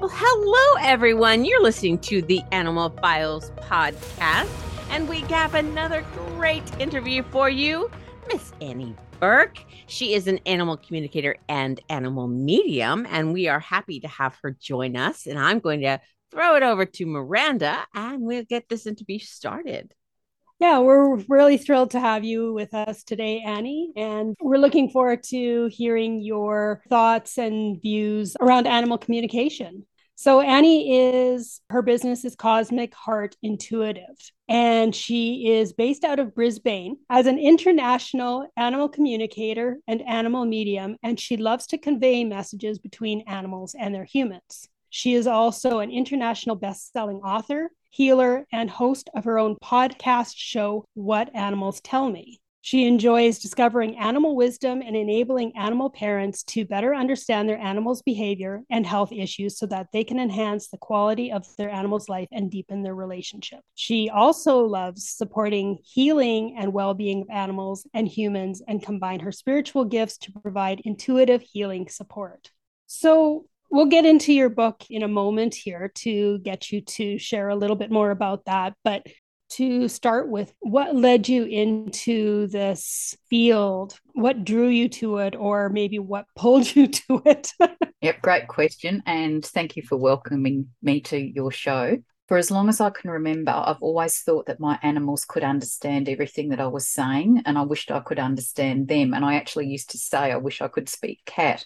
Well, hello, everyone. You're listening to the Animal Files podcast, and we have another great interview for you. Miss Annie Bourke. She is an animal communicator and animal medium, and we are happy to have her join us. And I'm going to throw it over to Miranda, and we'll get this interview started. Yeah, we're really thrilled to have you with us today, Annie. And we're looking forward to hearing your thoughts and views around animal communication. So, Annie is her business is Cosmic Heart Intuitive, and she is based out of Brisbane as an international animal communicator and animal medium. And she loves to convey messages between animals and their humans. She is also an international best-selling author, healer, and host of her own podcast show, What Animals Tell Me. She enjoys discovering animal wisdom and enabling animal parents to better understand their animal's behavior and health issues so that they can enhance the quality of their animal's life and deepen their relationship. She also loves supporting healing and well being of animals and humans and combine her spiritual gifts to provide intuitive healing support. So, we'll get into your book in a moment here to get you to share a little bit more about that. But to start with, what led you into this field? What drew you to it, or maybe what pulled you to it? yep, great question. And thank you for welcoming me to your show. For as long as I can remember, I've always thought that my animals could understand everything that I was saying, and I wished I could understand them. And I actually used to say, I wish I could speak cat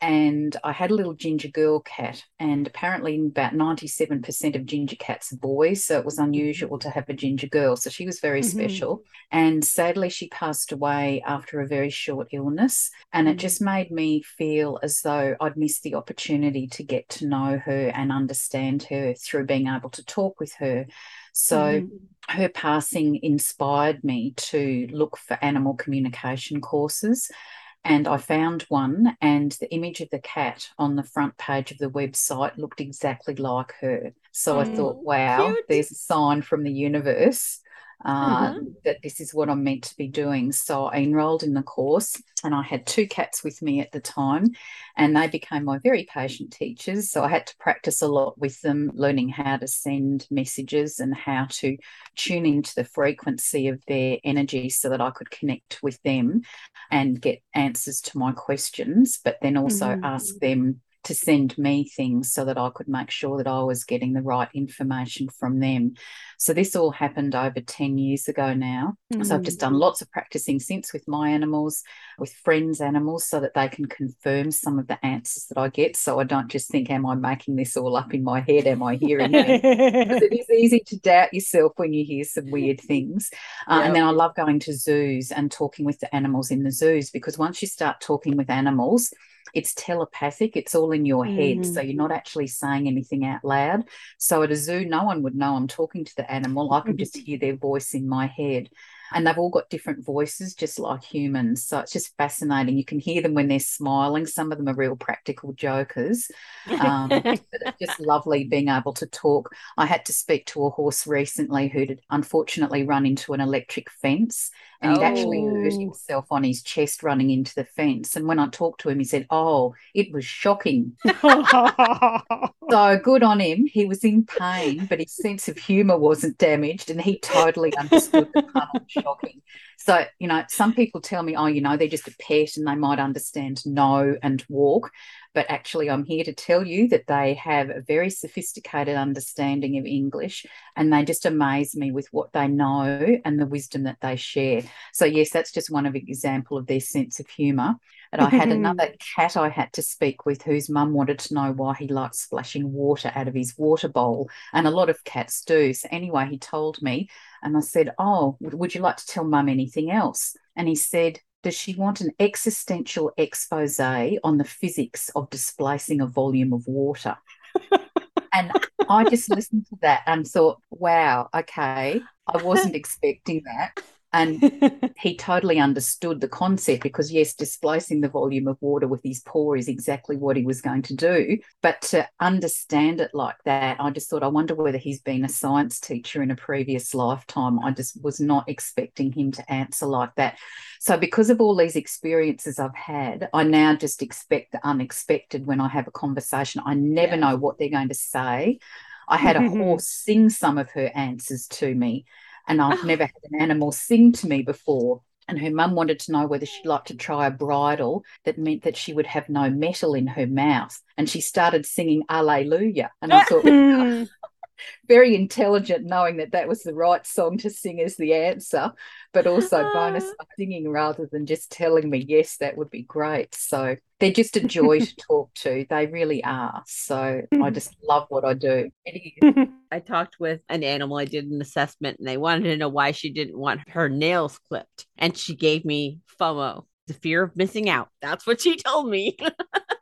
and I had a little ginger girl cat, and apparently about 97% of ginger cats are boys, so it was unusual to have a ginger girl. So she was very mm-hmm. special. And sadly, she passed away after a very short illness, and mm-hmm. it just made me feel as though I'd missed the opportunity to get to know her and understand her through being able to talk with her. So mm-hmm. her passing inspired me to look for animal communication courses and I found one, and the image of the cat on the front page of the website looked exactly like her. So mm, I thought, wow, cute. there's a sign from the universe uh, mm-hmm. that this is what I'm meant to be doing. So I enrolled in the course, and I had two cats with me at the time, and they became my very patient teachers. So I had to practice a lot with them, learning how to send messages and how to tune into the frequency of their energy so that I could connect with them and get answers to my questions, but then also mm-hmm. ask them to send me things so that I could make sure that I was getting the right information from them. So this all happened over 10 years ago now. Mm-hmm. So I've just done mm. lots of practicing since with my animals, with friends' animals, so that they can confirm some of the answers that I get. So I don't just think, am I making this all up in my head? Am I hearing it? Because it is easy to doubt yourself when you hear some weird things. Uh, yep. And then I love going to zoos and talking with the animals in the zoos because once you start talking with animals, it's telepathic it's all in your head mm. so you're not actually saying anything out loud. So at a zoo no one would know i'm talking to the animal. I can just hear their voice in my head. And they've all got different voices just like humans. So it's just fascinating. You can hear them when they're smiling. Some of them are real practical jokers um, but it's just lovely being able to talk. I had to speak to a horse recently who'd unfortunately run into an electric fence and he'd actually hurt oh. himself on his chest running into the fence. And when I talked to him, he said, Oh, it was shocking. so good on him. He was in pain, but his sense of humor wasn't damaged and he totally understood the pun shocking. So, you know, some people tell me, oh, you know, they're just a pet and they might understand no and walk. But actually, I'm here to tell you that they have a very sophisticated understanding of English and they just amaze me with what they know and the wisdom that they share. So, yes, that's just one of example of their sense of humour. And I had another cat I had to speak with whose mum wanted to know why he liked splashing water out of his water bowl. And a lot of cats do. So, anyway, he told me, and I said, Oh, would you like to tell mum anything else? And he said, does she want an existential expose on the physics of displacing a volume of water? And I just listened to that and thought, wow, okay, I wasn't expecting that. And he totally understood the concept because, yes, displacing the volume of water with his paw is exactly what he was going to do. But to understand it like that, I just thought, I wonder whether he's been a science teacher in a previous lifetime. I just was not expecting him to answer like that. So, because of all these experiences I've had, I now just expect the unexpected when I have a conversation. I never yeah. know what they're going to say. I had a horse sing some of her answers to me and I've oh. never had an animal sing to me before. And her mum wanted to know whether she'd like to try a bridle that meant that she would have no metal in her mouth. And she started singing Alleluia. And I thought, hmm. very intelligent knowing that that was the right song to sing as the answer but also bonus ah. singing rather than just telling me yes that would be great. So they're just a joy to talk to. They really are. So i just love what i do. I talked with an animal. I did an assessment and they wanted to know why she didn't want her nails clipped and she gave me fomo the fear of missing out. That's what she told me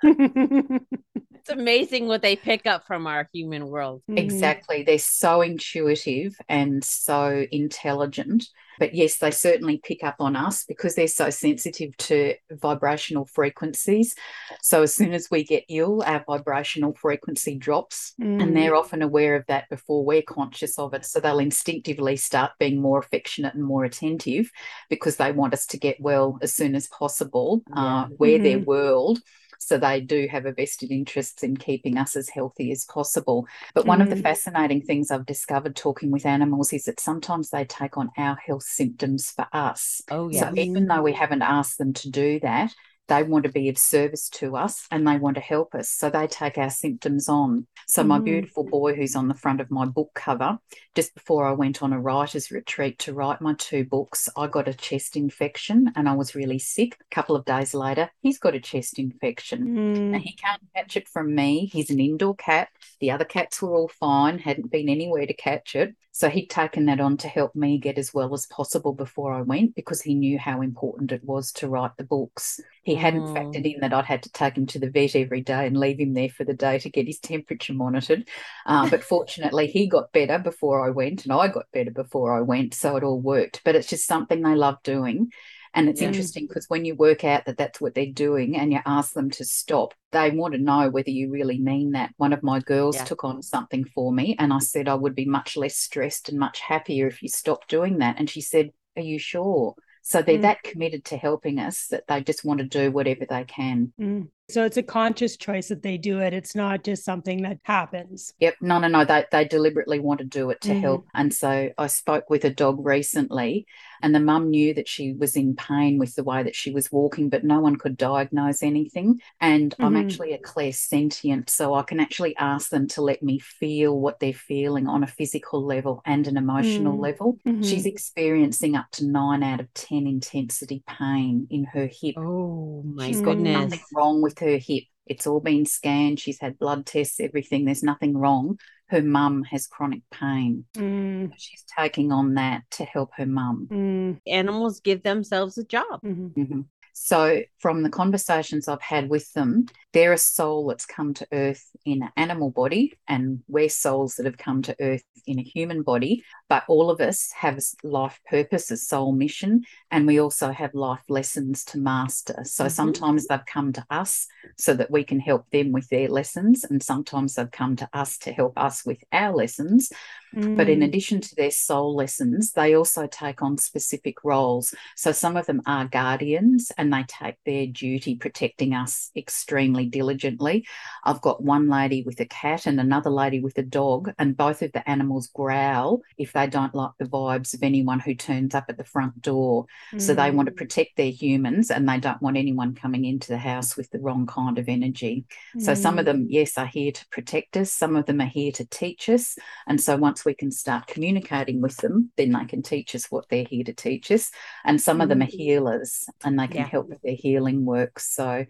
it's amazing what they pick up from our human world. Mm-hmm. Exactly. They're so intuitive and so intelligent. But yes, they certainly pick up on us because they're so sensitive to vibrational frequencies. So as soon as we get ill, our vibrational frequency drops, mm. and they're often aware of that before we're conscious of it. So they'll instinctively start being more affectionate and more attentive because they want us to get well as soon as possible, yeah. uh, where mm-hmm. their world so they do have a vested interest in keeping us as healthy as possible. But one mm. of the mm. fascinating things I've discovered talking with animals is that sometimes they take on our health symptoms for us. Oh, yeah. So even though we haven't asked them to do that, they want to be of service to us and they want to help us. So they take our symptoms on. So, mm. my beautiful boy, who's on the front of my book cover, just before I went on a writer's retreat to write my two books, I got a chest infection and I was really sick. A couple of days later, he's got a chest infection. Mm. Now, he can't catch it from me. He's an indoor cat. The other cats were all fine, hadn't been anywhere to catch it. So he'd taken that on to help me get as well as possible before I went because he knew how important it was to write the books. He hadn't mm. factored in that I'd had to take him to the vet every day and leave him there for the day to get his temperature monitored. Uh, but fortunately, he got better before I went and I got better before I went. So it all worked. But it's just something they love doing. And it's yeah. interesting because when you work out that that's what they're doing and you ask them to stop, they want to know whether you really mean that. One of my girls yeah. took on something for me, and I said I would be much less stressed and much happier if you stopped doing that. And she said, Are you sure? So they're mm. that committed to helping us that they just want to do whatever they can. Mm. So it's a conscious choice that they do it. It's not just something that happens. Yep. No, no, no. They, they deliberately want to do it to mm. help. And so I spoke with a dog recently, and the mum knew that she was in pain with the way that she was walking, but no one could diagnose anything. And mm-hmm. I'm actually a clairsentient, so I can actually ask them to let me feel what they're feeling on a physical level and an emotional mm. level. Mm-hmm. She's experiencing up to nine out of 10 intensity pain in her hip. Oh, my She's goodness. got nothing wrong with with her hip. It's all been scanned. She's had blood tests, everything. There's nothing wrong. Her mum has chronic pain. Mm. She's taking on that to help her mum. Mm. Animals give themselves a job. Mm-hmm. Mm-hmm. So, from the conversations I've had with them, they're a soul that's come to earth in an animal body, and we're souls that have come to earth in a human body. But all of us have life purpose, a soul mission, and we also have life lessons to master. So, mm-hmm. sometimes they've come to us so that we can help them with their lessons, and sometimes they've come to us to help us with our lessons. But in mm. addition to their soul lessons, they also take on specific roles. So some of them are guardians and they take their duty protecting us extremely diligently. I've got one lady with a cat and another lady with a dog, and both of the animals growl if they don't like the vibes of anyone who turns up at the front door. Mm. So they want to mm. protect their humans and they don't want anyone coming into the house with the wrong kind of energy. Mm. So some of them, mm. yes, are here to protect us, some of them are here to teach us. And so once we can start communicating with them, then they can teach us what they're here to teach us. And some of them are mm. healers and they can yeah. help with their healing work. So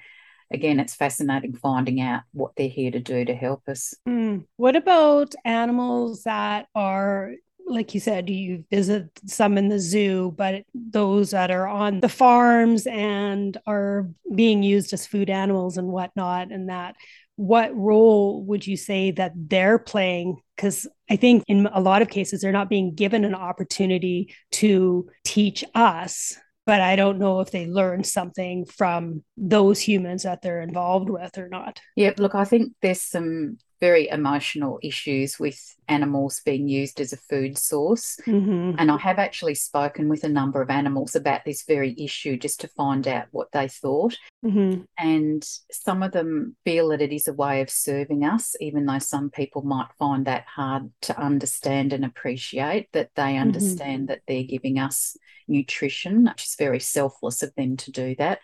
again, it's fascinating finding out what they're here to do to help us. Mm. What about animals that are like you said, you visit some in the zoo, but those that are on the farms and are being used as food animals and whatnot, and that what role would you say that they're playing? Because I think in a lot of cases, they're not being given an opportunity to teach us but I don't know if they learn something from those humans that they're involved with or not. Yep. Look, I think there's some very emotional issues with animals being used as a food source. Mm-hmm. And I have actually spoken with a number of animals about this very issue just to find out what they thought. Mm-hmm. And some of them feel that it is a way of serving us, even though some people might find that hard to understand and appreciate, that they mm-hmm. understand mm-hmm. that they're giving us nutrition, which is very selfless of them to do that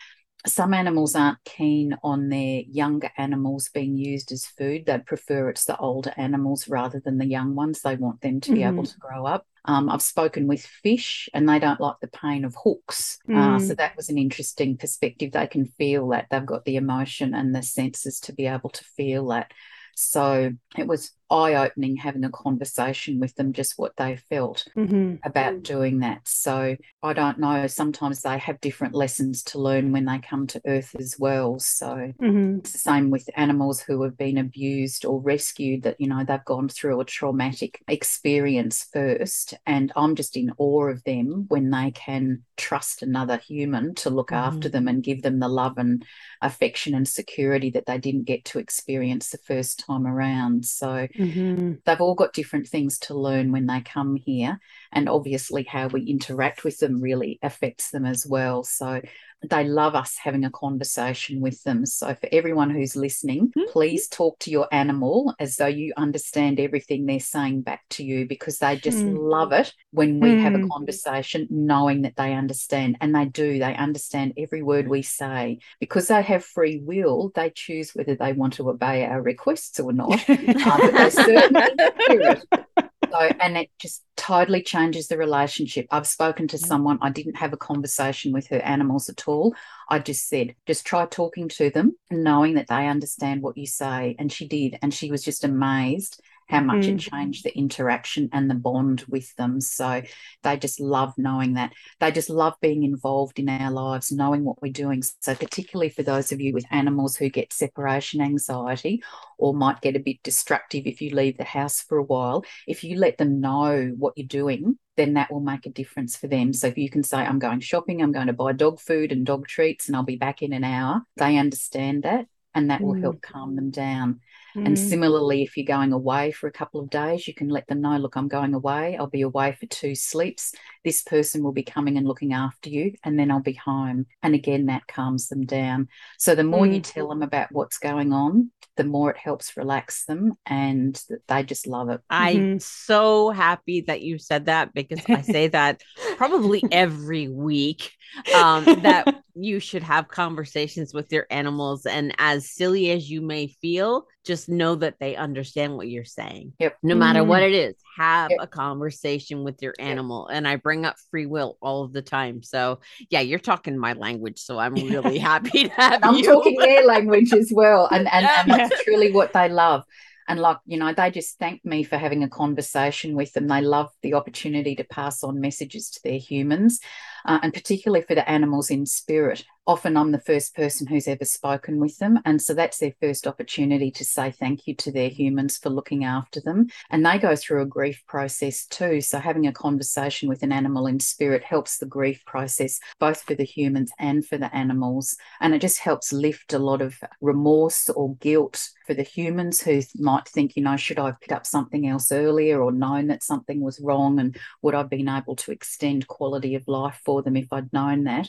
some animals aren't keen on their younger animals being used as food. They'd prefer it's the older animals rather than the young ones. They want them to be mm-hmm. able to grow up. Um, I've spoken with fish and they don't like the pain of hooks. Mm. Uh, so that was an interesting perspective. They can feel that they've got the emotion and the senses to be able to feel that. So it was eye opening having a conversation with them, just what they felt mm-hmm. about doing that. So I don't know, sometimes they have different lessons to learn when they come to Earth as well. So mm-hmm. it's the same with animals who have been abused or rescued, that, you know, they've gone through a traumatic experience first. And I'm just in awe of them when they can trust another human to look mm-hmm. after them and give them the love and affection and security that they didn't get to experience the first time around. So Mm-hmm. They've all got different things to learn when they come here. And obviously, how we interact with them really affects them as well. So they love us having a conversation with them. So, for everyone who's listening, mm-hmm. please talk to your animal as though you understand everything they're saying back to you because they just mm. love it when we mm. have a mm. conversation, knowing that they understand. And they do, they understand every word we say. Because they have free will, they choose whether they want to obey our requests or not. uh, but they certainly so, and it just totally changes the relationship. I've spoken to someone, I didn't have a conversation with her animals at all. I just said, just try talking to them, knowing that they understand what you say. And she did. And she was just amazed how much mm. it changed the interaction and the bond with them. So they just love knowing that. They just love being involved in our lives, knowing what we're doing. So, particularly for those of you with animals who get separation anxiety or might get a bit destructive if you leave the house for a while, if you let them know what you're doing, then that will make a difference for them. So if you can say, I'm going shopping, I'm going to buy dog food and dog treats, and I'll be back in an hour, they understand that and that mm. will help calm them down. Mm. And similarly, if you're going away for a couple of days, you can let them know, look, I'm going away. I'll be away for two sleeps. This person will be coming and looking after you, and then I'll be home. And again, that calms them down. So the more mm. you tell them about what's going on, the more it helps relax them and they just love it. I'm mm-hmm. so happy that you said that because I say that probably every week um, that you should have conversations with your animals. And as silly as you may feel, just know that they understand what you're saying. Yep. No matter mm-hmm. what it is, have yep. a conversation with your animal. Yep. And I bring up free will all of the time. So yeah, you're talking my language. So I'm really happy to have I'm you. talking their language as well. And and, and that's truly what they love. And like, you know, they just thank me for having a conversation with them. They love the opportunity to pass on messages to their humans uh, and particularly for the animals in spirit. Often I'm the first person who's ever spoken with them. And so that's their first opportunity to say thank you to their humans for looking after them. And they go through a grief process too. So having a conversation with an animal in spirit helps the grief process, both for the humans and for the animals. And it just helps lift a lot of remorse or guilt for the humans who might think, you know, should I have picked up something else earlier or known that something was wrong? And would I have been able to extend quality of life for them if I'd known that.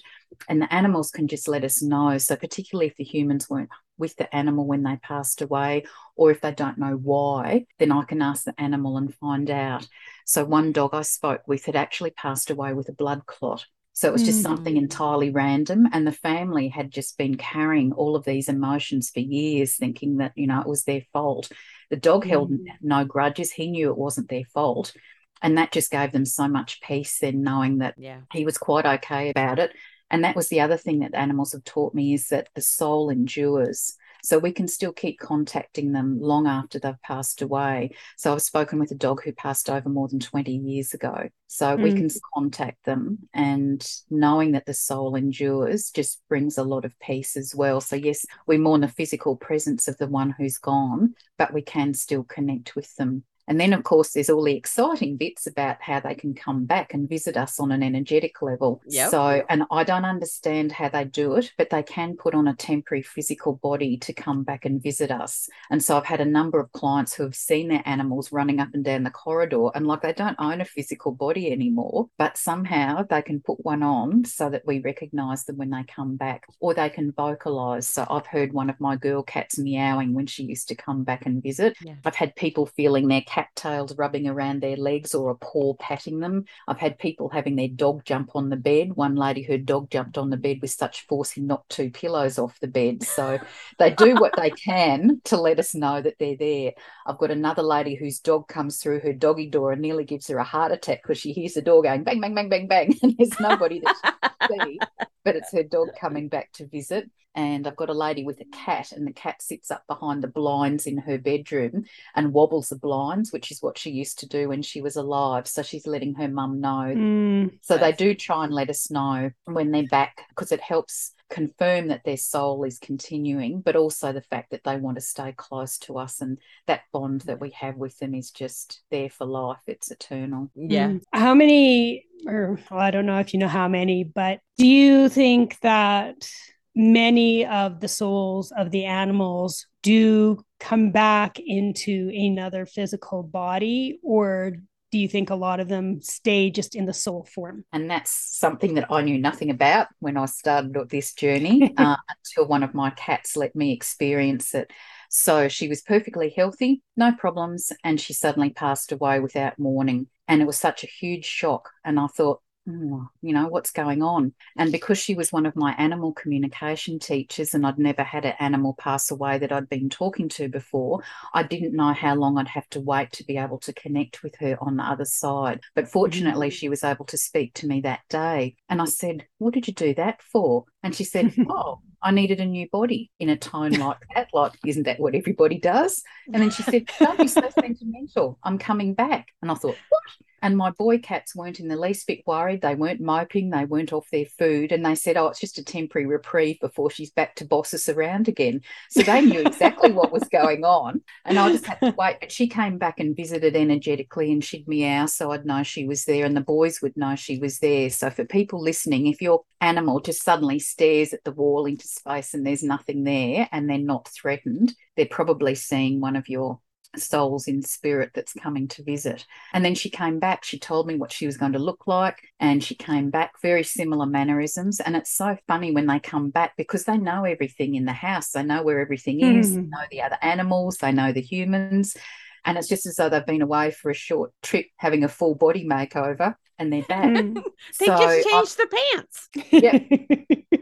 And the animals can just let us know. So, particularly if the humans weren't with the animal when they passed away, or if they don't know why, then I can ask the animal and find out. So, one dog I spoke with had actually passed away with a blood clot. So it was just mm. something entirely random. And the family had just been carrying all of these emotions for years, thinking that, you know, it was their fault. The dog mm. held no grudges. He knew it wasn't their fault. And that just gave them so much peace then knowing that yeah. he was quite okay about it. And that was the other thing that animals have taught me is that the soul endures. So we can still keep contacting them long after they've passed away. So I've spoken with a dog who passed over more than 20 years ago. So mm. we can contact them, and knowing that the soul endures just brings a lot of peace as well. So, yes, we mourn the physical presence of the one who's gone, but we can still connect with them and then, of course, there's all the exciting bits about how they can come back and visit us on an energetic level. Yep. So, and I don't understand how they do it, but they can put on a temporary physical body to come back and visit us. And so I've had a number of clients who have seen their animals running up and down the corridor and like they don't own a physical body anymore, but somehow they can put one on so that we recognize them when they come back or they can vocalize. So I've heard one of my girl cats meowing when she used to come back and visit. Yeah. I've had people feeling their cattails rubbing around their legs or a paw patting them. I've had people having their dog jump on the bed. One lady, her dog jumped on the bed with such force he knocked two pillows off the bed. So they do what they can to let us know that they're there. I've got another lady whose dog comes through her doggy door and nearly gives her a heart attack because she hears the door going bang, bang, bang, bang, bang, and there's nobody that she can see, but it's her dog coming back to visit and I've got a lady with a cat, and the cat sits up behind the blinds in her bedroom and wobbles the blinds, which is what she used to do when she was alive. So she's letting her mum know. Mm, so they do try and let us know when they're back because it helps confirm that their soul is continuing, but also the fact that they want to stay close to us and that bond that we have with them is just there for life. It's eternal. Yeah. Mm. How many, or well, I don't know if you know how many, but do you think that many of the souls of the animals do come back into another physical body or do you think a lot of them stay just in the soul form? And that's something that I knew nothing about when I started this journey uh, until one of my cats let me experience it. So she was perfectly healthy, no problems, and she suddenly passed away without mourning. And it was such a huge shock. And I thought, oh, you know, what's going on? And because she was one of my animal communication teachers and I'd never had an animal pass away that I'd been talking to before, I didn't know how long I'd have to wait to be able to connect with her on the other side. But fortunately, mm-hmm. she was able to speak to me that day. And I said, What did you do that for? And she said, Oh, I needed a new body in a tone like that. Like, isn't that what everybody does? And then she said, Don't be so sentimental. I'm coming back. And I thought, What? And my boy cats weren't in the least bit worried. They weren't moping. They weren't off their food. And they said, Oh, it's just a temporary reprieve before she's back to boss us around again. So they knew exactly what was going on. And I just had to wait. But she came back and visited energetically and she'd meow. So I'd know she was there and the boys would know she was there. So for people listening, if your animal just suddenly stares at the wall into space and there's nothing there and they're not threatened, they're probably seeing one of your souls in spirit that's coming to visit. And then she came back. She told me what she was going to look like. And she came back, very similar mannerisms. And it's so funny when they come back because they know everything in the house. They know where everything is, mm. they know the other animals, they know the humans. And it's just as though they've been away for a short trip having a full body makeover and they're back. Mm. they so just changed I, their pants. Yeah.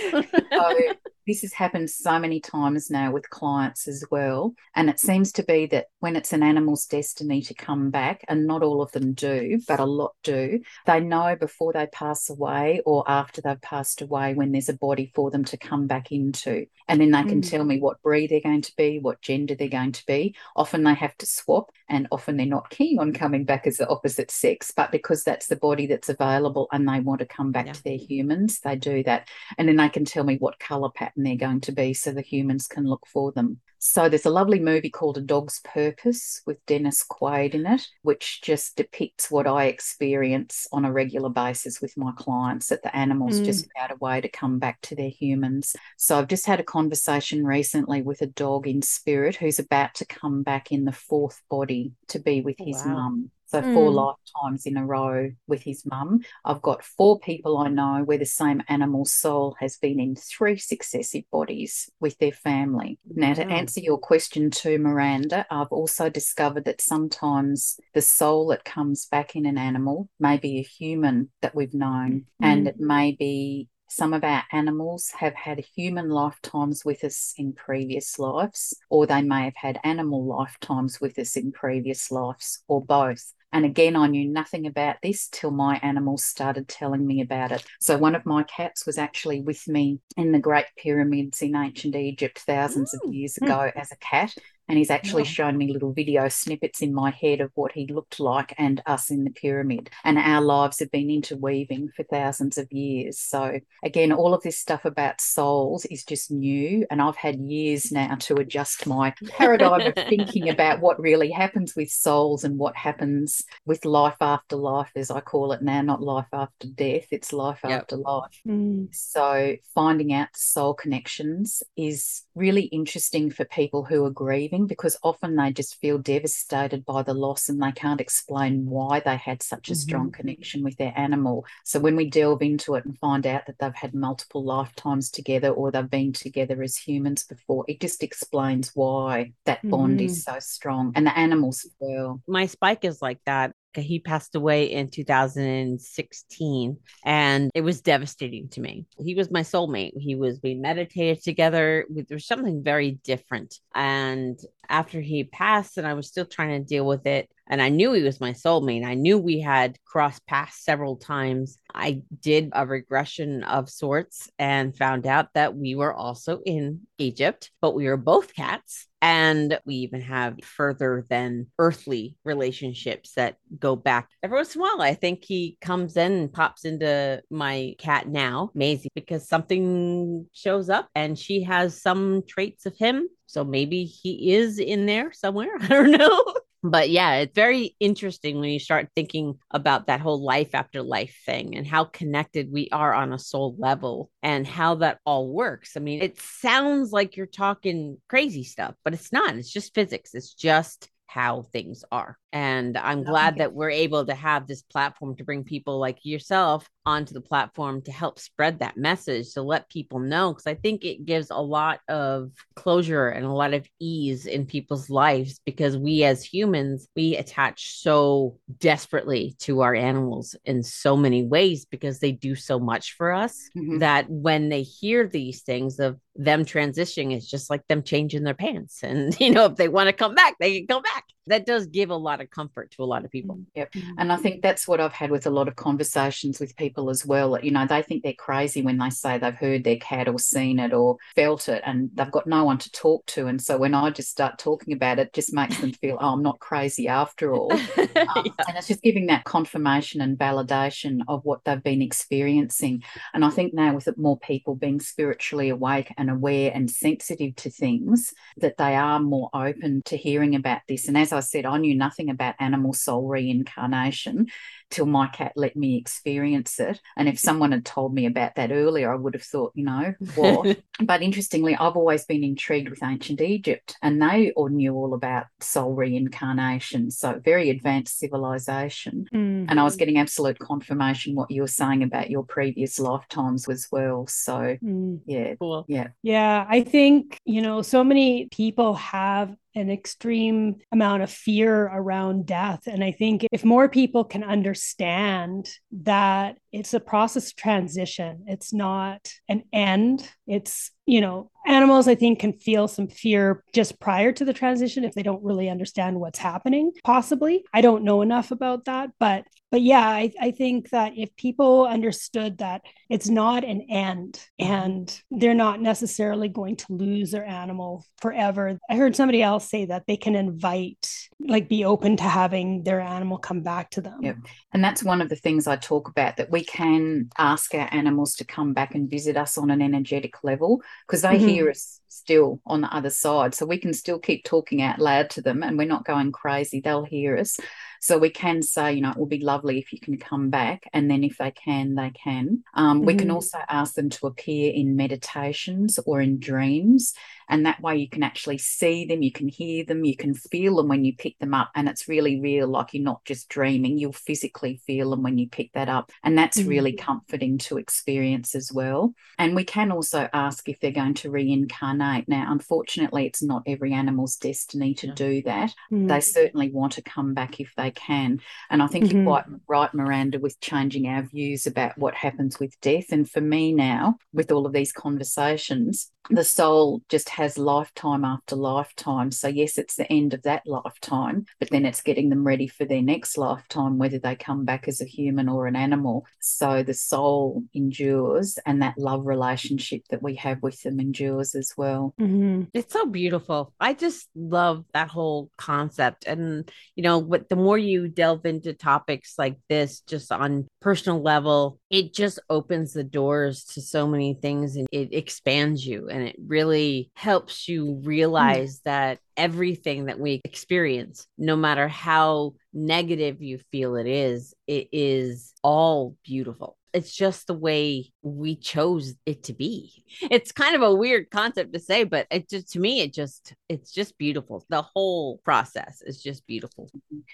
so this has happened so many times now with clients as well. And it seems to be that when it's an animal's destiny to come back, and not all of them do, but a lot do, they know before they pass away or after they've passed away when there's a body for them to come back into. And then they can mm. tell me what breed they're going to be, what gender they're going to be. Often they have to swap, and often they're not keen on coming back as the opposite sex, but because that's the body that's available and they want to come back yeah. to their humans, they do that. And then they can tell me what colour pattern pattern they're going to be so the humans can look for them. So there's a lovely movie called A Dog's Purpose with Dennis Quaid in it, which just depicts what I experience on a regular basis with my clients that the animals mm. just found a way to come back to their humans. So I've just had a conversation recently with a dog in spirit who's about to come back in the fourth body to be with his wow. mum. So mm. four lifetimes in a row with his mum. I've got four people I know where the same animal soul has been in three successive bodies with their family. Now, to answer your question too, Miranda, I've also discovered that sometimes the soul that comes back in an animal may be a human that we've known, mm. and it may be some of our animals have had human lifetimes with us in previous lives, or they may have had animal lifetimes with us in previous lives, or both. And again, I knew nothing about this till my animals started telling me about it. So, one of my cats was actually with me in the Great Pyramids in ancient Egypt thousands of mm. years hmm. ago as a cat and he's actually yeah. shown me little video snippets in my head of what he looked like and us in the pyramid. And our lives have been interweaving for thousands of years. So, again, all of this stuff about souls is just new. And I've had years now to adjust my paradigm of thinking about what really happens with souls and what happens with life after life, as I call it now, not life after death, it's life yep. after life. Mm. So, finding out soul connections is really interesting for people who are grieving grieving because often they just feel devastated by the loss and they can't explain why they had such a mm-hmm. strong connection with their animal. So when we delve into it and find out that they've had multiple lifetimes together or they've been together as humans before, it just explains why that bond mm-hmm. is so strong and the animals as well. My spike is like that he passed away in 2016 and it was devastating to me. He was my soulmate. He was we meditated together. There was something very different. And after he passed and I was still trying to deal with it, and I knew he was my soulmate. I knew we had crossed paths several times. I did a regression of sorts and found out that we were also in Egypt, but we were both cats. And we even have further than earthly relationships that go back every once in a while. I think he comes in and pops into my cat now, Maisie, because something shows up and she has some traits of him. So maybe he is in there somewhere. I don't know but yeah, it's very interesting when you start thinking about that whole life after life thing and how connected we are on a soul level and how that all works. I mean, it sounds like you're talking crazy stuff, but it's not. It's just physics. It's just how things are. And I'm glad that we're able to have this platform to bring people like yourself onto the platform to help spread that message to let people know. Cause I think it gives a lot of closure and a lot of ease in people's lives because we as humans, we attach so desperately to our animals in so many ways because they do so much for us mm-hmm. that when they hear these things of them transitioning, it's just like them changing their pants. And, you know, if they want to come back, they can come back that does give a lot of comfort to a lot of people. Mm, yep. And I think that's what I've had with a lot of conversations with people as well. You know, they think they're crazy when they say they've heard their cat or seen it or felt it and they've got no one to talk to. And so when I just start talking about it, it just makes them feel, oh, I'm not crazy after all. Um, yeah. And it's just giving that confirmation and validation of what they've been experiencing. And I think now with more people being spiritually awake and aware and sensitive to things, that they are more open to hearing about this. And as I said, I knew nothing about animal soul reincarnation till my cat let me experience it. And if someone had told me about that earlier, I would have thought, you know, what? but interestingly, I've always been intrigued with ancient Egypt, and they all knew all about soul reincarnation. So very advanced civilization. Mm-hmm. And I was getting absolute confirmation what you were saying about your previous lifetimes as well. So mm. yeah, cool. yeah, yeah. I think you know, so many people have an extreme amount of fear around death. And I think if more people can understand that it's a process of transition, it's not an end, it's you know, animals, I think, can feel some fear just prior to the transition if they don't really understand what's happening, possibly. I don't know enough about that, but but yeah, I, I think that if people understood that it's not an end and they're not necessarily going to lose their animal forever. I heard somebody else say that they can invite, like be open to having their animal come back to them. Yep. And that's one of the things I talk about that we can ask our animals to come back and visit us on an energetic level because they mm-hmm. hear us still on the other side. So we can still keep talking out loud to them and we're not going crazy. They'll hear us. So we can say, you know, it will be lovely if you can come back. And then if they can, they can. Um, mm-hmm. We can mm-hmm. also ask them to appear in meditations or in dreams. And that way you can actually see them, you can hear them, you can feel them when you pick them up. And it's really real, like you're not just dreaming, you'll physically feel them when you pick that up. And that's mm-hmm. really comforting to experience as well. And we can also ask if they're going to reincarnate. Now, unfortunately, it's not every animal's destiny to do that. Mm-hmm. They certainly want to come back if they can. And I think mm-hmm. you're quite right, Miranda, with changing our views about what happens with death. And for me now, with all of these conversations, the soul just has lifetime after lifetime. So, yes, it's the end of that lifetime, but then it's getting them ready for their next lifetime, whether they come back as a human or an animal. So, the soul endures, and that love relationship that we have with them endures as well. Mm-hmm. It's so beautiful. I just love that whole concept. And, you know, but the more you delve into topics like this, just on personal level, it just opens the doors to so many things and it expands you and it really helps you mm. realize mm. that everything that we experience, no matter how negative you feel it is, it is all beautiful. It's just the way we chose it to be. It's kind of a weird concept to say, but it just to me, it just it's just beautiful. The whole process is just beautiful.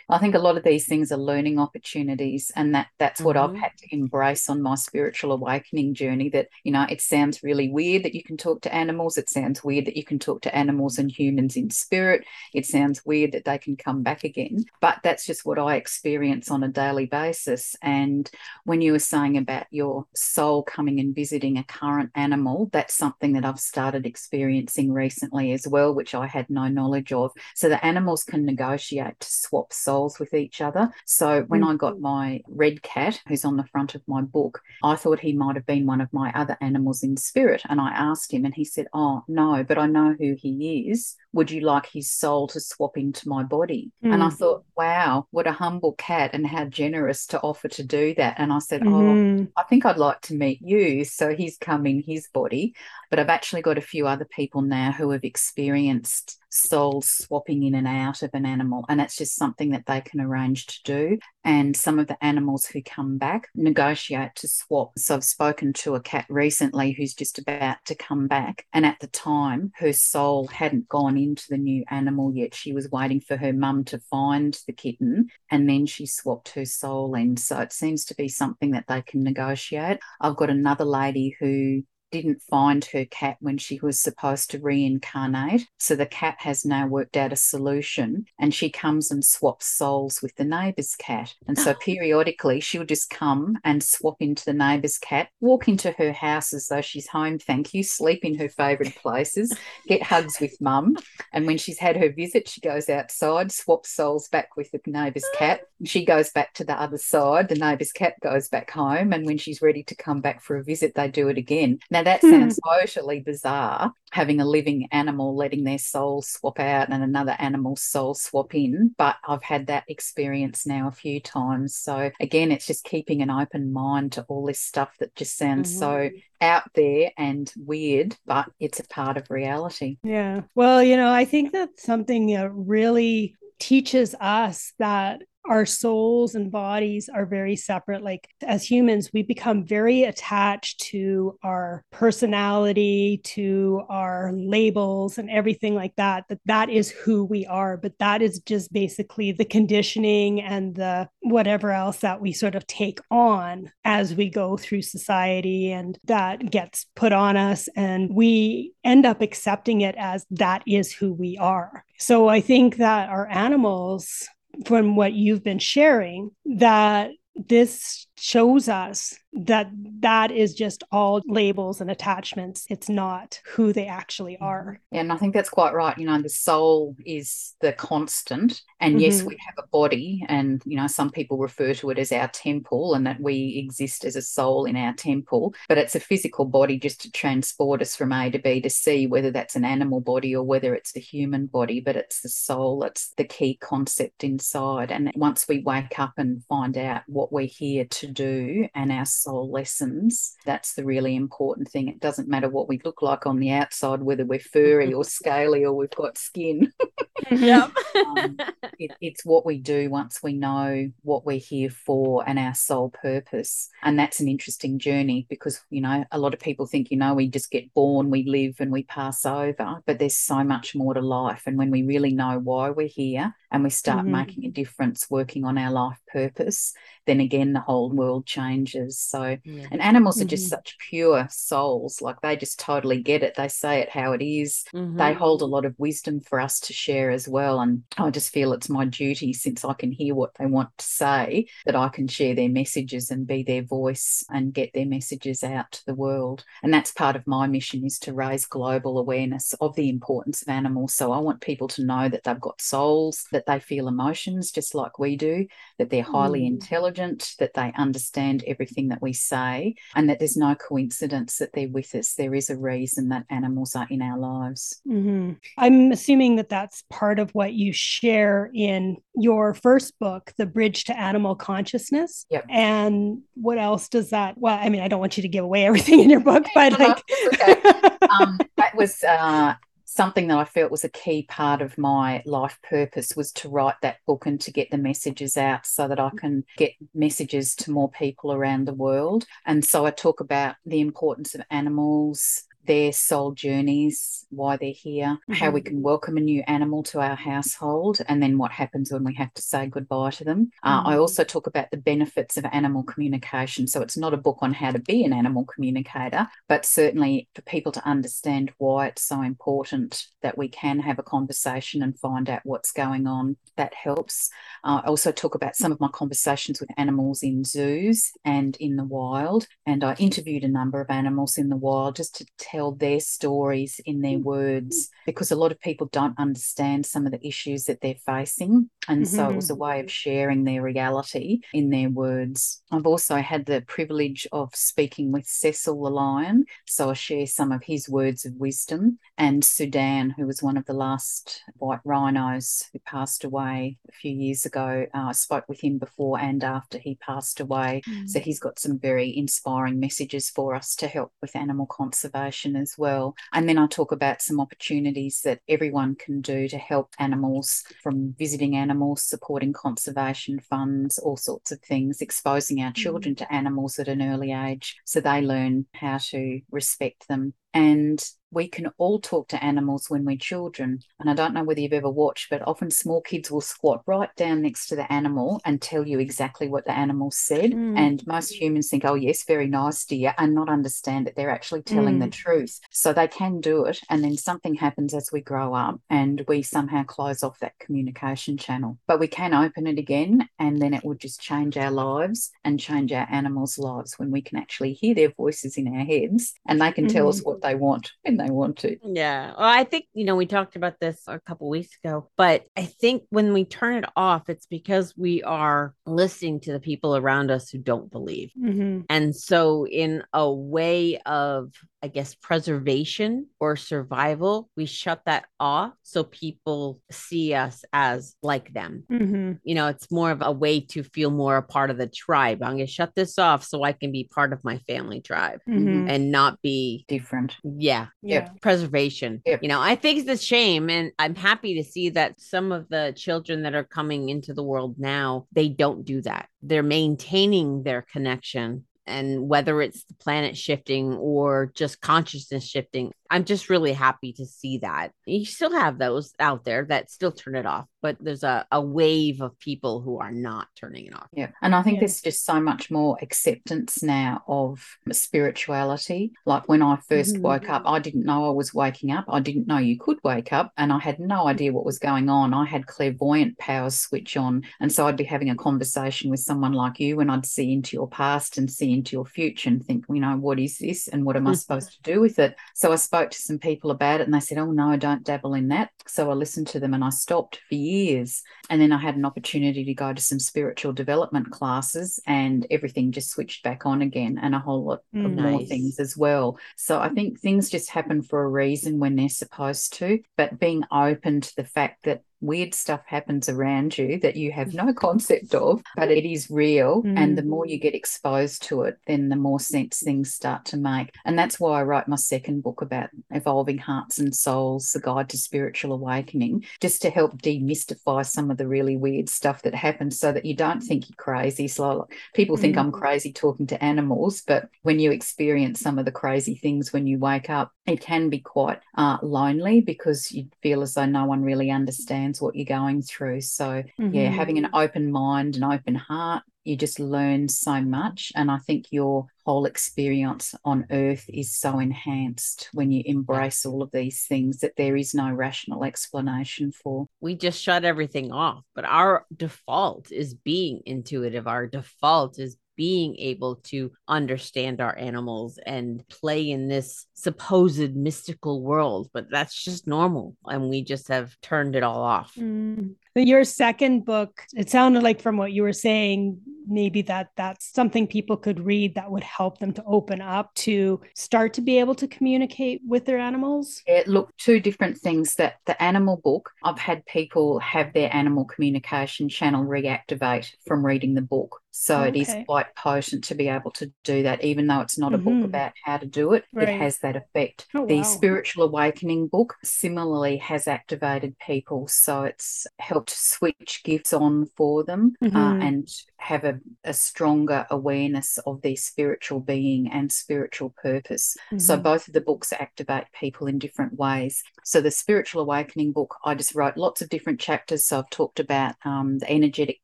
I think a lot of these things are learning opportunities, and that that's what mm-hmm. I've had to embrace on my spiritual awakening journey. That you know, it sounds really weird that you can talk to animals. It sounds weird that you can talk to animals and humans in spirit. It sounds weird that they can come back again, but that's just what I experience on a daily basis. And when you were saying about your soul coming and visiting a current animal, that's something that I've started experiencing recently as well, which I had no knowledge of. So the animals can negotiate to swap souls with each other. So when mm-hmm. I got my red cat, who's on the front of my book, I thought he might have been one of my other animals in spirit. And I asked him, and he said, Oh, no, but I know who he is would you like his soul to swap into my body? Mm. And I hmm. thought, wow, what a humble cat and how generous to offer to do that. And I said, oh, mm-hmm. oh, I think I'd like to meet you. So he's come in his body. But I've actually got a few other people now who have experienced souls swapping in and out of an animal. And it's just something that they can arrange to do. And some of the animals who come back negotiate to swap. So I've spoken to a cat recently who's just about to come back. And at the time, her soul hadn't gone into the new animal yet. She was waiting for her mum to find the kitten. And then she swapped her soul in. So it seems to be something that they can negotiate. I've got another lady who didn't find her cat when she was supposed to reincarnate. So the cat has now worked out a solution and she comes and swaps souls with the neighbour's cat. And so oh. periodically she'll just come and swap into the neighbour's cat, walk into her house as though she's home, thank you, sleep in her favourite places, get hugs with mum. And when she's had her visit, she goes outside, swaps souls back with the neighbour's cat. She goes back to the other side, the neighbour's cat goes back home. And when she's ready to come back for a visit, they do it again. Now, now, that sounds totally bizarre, having a living animal letting their soul swap out and another animal's soul swap in. But I've had that experience now a few times. So, again, it's just keeping an open mind to all this stuff that just sounds mm-hmm. so out there and weird, but it's a part of reality. Yeah. Well, you know, I think that's something that really teaches us that our souls and bodies are very separate. Like as humans, we become very attached to our personality, to our labels, and everything like that. That that is who we are. But that is just basically the conditioning and the whatever else that we sort of take on as we go through society, and that gets put on us, and we end up accepting it as that is who we are. So I think that our animals from what you've been sharing that this shows us that that is just all labels and attachments. It's not who they actually mm-hmm. are. Yeah, and i think that's quite right. You know the soul is the constant. And mm-hmm. yes we have a body and you know some people refer to it as our temple and that we exist as a soul in our temple but it's a physical body just to transport us from a to b to c whether that's an animal body or whether it's the human body but it's the soul. It's the key concept inside. And once we wake up and find out what we're here to do and our soul lessons, that's the really important thing. It doesn't matter what we look like on the outside, whether we're furry or scaly or we've got skin. yeah. um, it, it's what we do once we know what we're here for and our soul purpose. And that's an interesting journey because, you know, a lot of people think, you know, we just get born, we live and we pass over, but there's so much more to life. And when we really know why we're here and we start mm-hmm. making a difference working on our life purpose, then again, the whole world changes. So, yeah. and animals mm-hmm. are just mm-hmm. such pure souls. Like they just totally get it. They say it how it is. Mm-hmm. They hold a lot of wisdom for us to share as well. And I just feel it's my duty, since I can hear what they want to say, that I can share their messages and be their voice and get their messages out to the world. And that's part of my mission is to raise global awareness of the importance of animals. So I want people to know that they've got souls, that they feel emotions just like we do, that they're highly mm. intelligent, that they understand everything that we say, and that there's no coincidence that they're with us. There is a reason that animals are in our lives. Mm-hmm. I'm assuming that that's part of what you share in your first book, The Bridge to Animal Consciousness. Yep. And what else does that? Well, I mean, I don't want you to give away everything in your book, but like, okay. um, that was uh, something that I felt was a key part of my life purpose was to write that book and to get the messages out so that I mm. can get messages to more people around the world. And so I talk about the importance of animals, their soul journeys, why they're here, mm-hmm. how we mm-hmm. can welcome a new animal to our household, and then what happens when we have to say goodbye to them. Mm-hmm. Uh, I mm-hmm. also talk about the benefits of animal communication. So it's not a book on how to be an animal communicator, but certainly for people to understand why it's so important that we can have a conversation and find out what's going on. That helps. Uh, I also talk about some of my conversations with animals in zoos and in the wild. And I interviewed a number of animals in the wild just to tell their stories in their mm. words because a lot of people don't understand some of the issues that they're facing. And mm-hmm. so it was a way of sharing their reality in their words. I've also had the privilege of speaking with Cecil the lion. So I share some of his words of wisdom. And Sudan, who was one of the last white rhinos who passed away a few years ago, uh, I spoke with him before and after he passed away. Mm. So he's got some very inspiring messages for us to help with animal conservation as well. And then I talk about some opportunities that everyone can do to help animals from visiting animals, supporting conservation funds, all sorts of things, exposing our mm. children to animals at an early age so they learn how to respect them. And we can all talk to animals when we're children. And I don't know whether you've ever watched, but often small kids will squat right down next to the animal and tell you exactly what the animal said. Mm. And most humans think, oh, yes, very nice, dear, and not understand that they're actually telling mm. the truth. So they can do it. And then something happens as we grow up and we somehow close off that communication channel. But we can open it again and then it will just change our lives and change our animals' lives when we can actually hear their voices in our heads and they can mm. tell us mm. What they want when they want to. Yeah. Well, I think, you know, we talked about this a couple weeks ago, but I think when we turn it off, it's because we are listening to the people around us who don't believe. Mm-hmm. And so, in a way of I guess, preservation or survival, we shut that off so people see us as like them. Mm-hmm. You know, it's more of a way to feel more a part of the tribe. I'm going to shut this off so I can be part of my family tribe mm-hmm. and not be different. Yeah. Yeah. Preservation. Yep. You know, I think it's a shame. And I'm happy to see that some of the children that are coming into the world now, they don't do that. They're maintaining their connection and whether it's the planet shifting or just consciousness shifting I'm just really happy to see that. You still have those out there that still turn it off, but there's a, a wave of people who are not turning it off. Yeah. And I think yeah. there's just so much more acceptance now of spirituality. Like when I 1st mm-hmm. woke up, I didn't know I was waking up. I didn't know you could wake up, and I had no idea what was going on. I had clairvoyant powers switch on. And so I'd be having a conversation with someone like you, and I'd see into your past and see into your future and think, you know, what is this and what am I mm-hmm. supposed to do with it? So I spoke to some people about it and they said, Oh, no, don't dabble in that. So I listened to them and I stopped for years. And then I had an opportunity to go to some spiritual development classes and everything just switched back on again and a whole lot mm, of nice. more things as well. So I think things just happen for a reason when they're supposed to, but being open to the fact that weird stuff happens around you that you have no concept of, but it is real. Mm. And the more you get exposed to it, then the more sense things start to make. And that's why I write my second book about evolving hearts and souls, the guide to spiritual awakening, just to help demystify some of the really weird stuff that happens so that you don't think you're crazy. So people think mm. I'm crazy talking to animals, but when you experience some of the crazy things when you wake up, it can be quite uh, lonely because you feel as though no one really understands what you're going through. So, mm-hmm. yeah, having an open mind, an open heart, you just learn so much. And I think your whole experience on earth is so enhanced when you embrace all of these things that there is no rational explanation for. We just shut everything off, but our default is being intuitive. Our default is being able to understand our animals and play in this supposed mystical world, but that's just normal. And we just have turned it all off. Mm. Your second book, it sounded like from what you were saying, maybe that that's something people could read that would help them to open up to start to be able to communicate with their animals. It look, two different things. That the animal book, I've had people have their animal communication channel reactivate from reading the book. So okay. it is quite potent to be able to do that, even though it's not a mm-hmm. book about how to do it. Right. It has that effect. Oh, the wow. Spiritual Awakening book similarly has activated people. So it's helped switch gifts on for them uh, mm-hmm. uh, and have a, a, stronger awareness of their spiritual being and spiritual purpose. Mm-hmm. So both of the books activate people in different ways. So the Spiritual Awakening book, I just wrote lots of different chapters. So I've talked about um, the energetic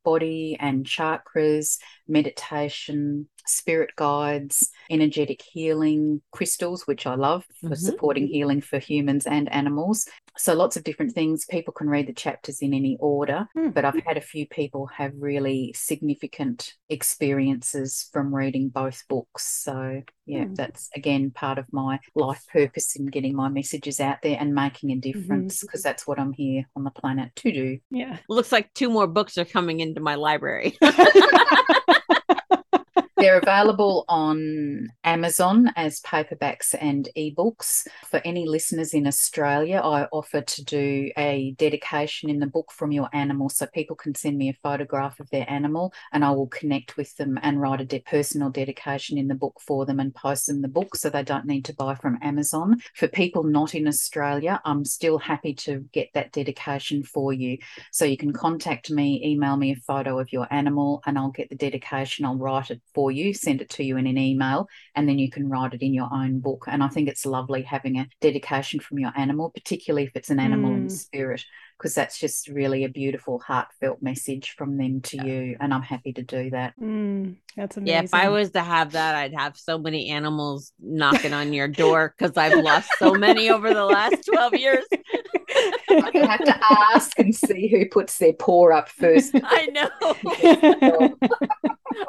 body and chakras meditation, spirit guides, energetic healing crystals, which I love for mm-hmm. supporting healing for humans and animals. So lots of different things. People can read the chapters in any order, mm-hmm. but I've had a few people have really significant experiences from reading both books. So yeah, mm-hmm. that's again part of my life purpose in getting my messages out there and making a difference because mm-hmm. that's what I'm here on the planet to do. Yeah. Looks like two more books are coming into my library. They're available on Amazon as paperbacks and ebooks. For any listeners in Australia, I offer to do a dedication in the book from your animal. So people can send me a photograph of their animal and I will connect with them and write a de- personal dedication in the book for them and post them the book so they don't need to buy from Amazon. For people not in Australia, I'm still happy to get that dedication for you. So you can contact me, email me a photo of your animal, and I'll get the dedication. I'll write it for you, send it to you in an email, and then you can write it in your own book. And I think it's lovely having a dedication from your animal, particularly if it's an animal mm. in spirit, because that's just really a beautiful, heartfelt message from them to you. And I'm happy to do that. Mm, that's amazing. Yeah, if I was to have that, I'd have so many animals knocking on your door because I've lost so many over the last 12 years. I have to ask and see who puts their paw up first. I know.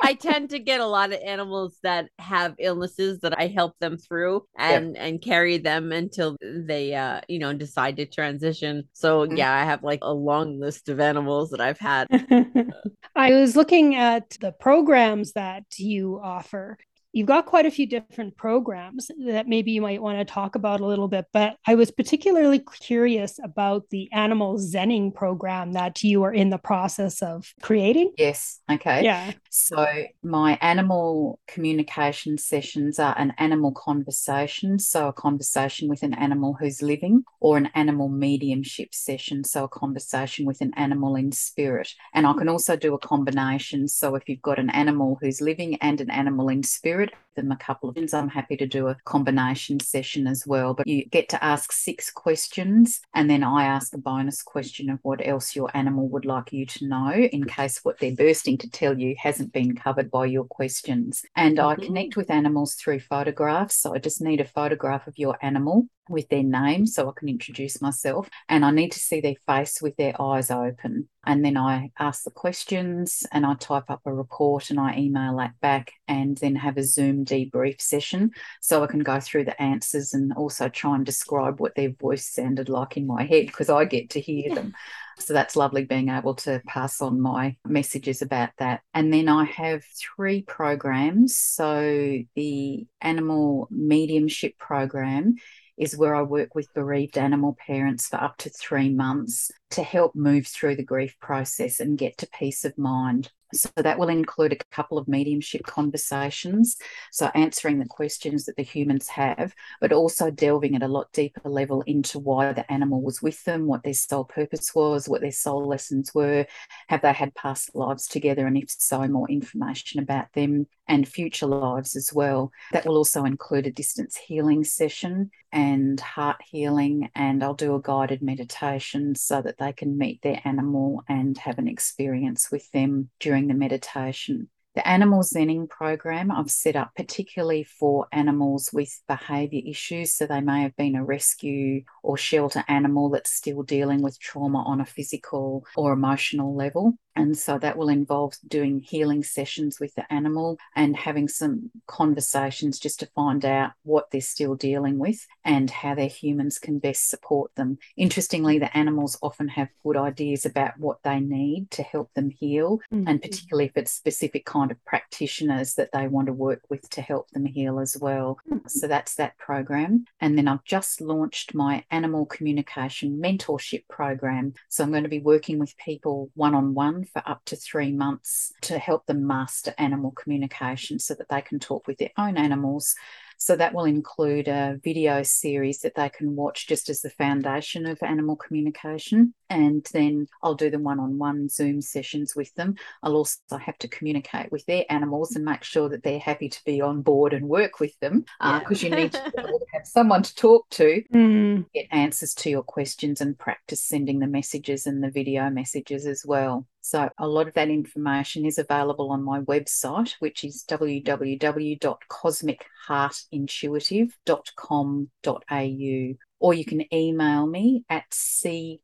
I tend to get a lot of animals that have illnesses that I help them through and yep. and carry them until they uh you know decide to transition. So mm-hmm. yeah, I have like a long list of animals that I've had. I was looking at the programs that you offer you've got quite a few different programs that maybe you might want to talk about a little bit but i was particularly curious about the animal zenning program that you are in the process of creating. Yes okay. Yeah. So my animal communication sessions are an animal conversation so a conversation with an animal who's living or an animal mediumship session so a conversation with an animal in spirit. And i can also do a combination so if you've got an animal who's living and an animal in spirit spirit them a couple of things. I'm happy to do a combination session as well. But you get to ask six questions, and then I ask a bonus question of what else your animal would like you to know in case what they're bursting to tell you hasn't been covered by your questions. And mm-hmm. I connect with animals through photographs. So I just need a photograph of your animal with their name so I can introduce myself. And I need to see their face with their eyes open. And then I ask the questions and I type up a report and I email that back and then have a Zoom debrief session so I can go through the answers and also try and describe what their voice sounded like in my head because I get to hear them. So that's lovely being able to pass on my messages about that. And then I have three programs. So the animal mediumship program is where I work with bereaved animal parents for up to three months to help move through the grief process and get to peace of mind. So that will include a couple of mediumship conversations. So answering the questions that the humans have, but also delving at a lot deeper level into why the animal was with them, what their soul purpose was, what their soul lessons were, have they had past lives together, and if so, more information about them and future lives as well. That will also include a distance healing session and heart healing, and I'll do a guided meditation so that they can meet their animal and have an experience with them during the meditation. The animal zenning program I've set up particularly for animals with behaviour issues. So they may have been a rescue or shelter animal that's still dealing with trauma on a physical or emotional level. And so that will involve doing healing sessions with the animal and having some conversations just to find out what they're still dealing with and how their humans can best support them. Interestingly, the animals often have good ideas about what they need to help them heal, mm-hmm. and particularly if it's specific kind of practitioners that they want to work with to help them heal as well. Mm-hmm. So that's that program. And then I've just launched my animal communication mentorship program. So I'm going to be working with people one on one for up to three months to help them master animal communication so that they can talk with their own animals so that will include a video series that they can watch just as the foundation of animal communication. And then I'll do the one on one Zoom sessions with them. I'll also have to communicate with their animals and make sure that they're happy to be on board and work with them because uh, you need to have someone to talk to, mm. get answers to your questions and practice sending the messages and the video messages as well. So, a lot of that information is available on my website, which is www.cosmicheartintuitive.com.au. Or you can email me at chintuitive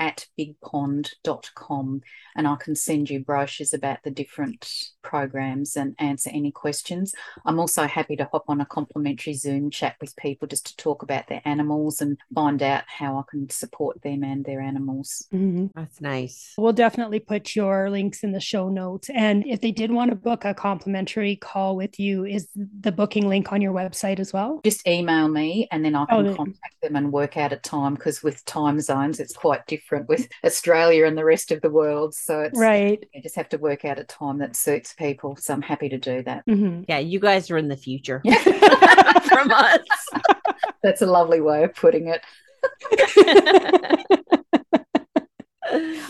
at bigpond.com and I can send you brochures about the different programs and answer any questions. I'm also happy to hop on a complimentary Zoom chat with people just to talk about their animals and find out how I can support them and their animals. Mm-hmm. That's nice. We'll definitely put your links in the show notes. And if they did want to book a complimentary call with you, is the booking link on your website as well? Just email me and then I can oh, contact them and work out a time because with time zones, it's quite different different with Australia and the rest of the world. So it's right. You just have to work out a time that suits people. So I'm happy to do that. Mm-hmm. Yeah, you guys are in the future from us. That's a lovely way of putting it.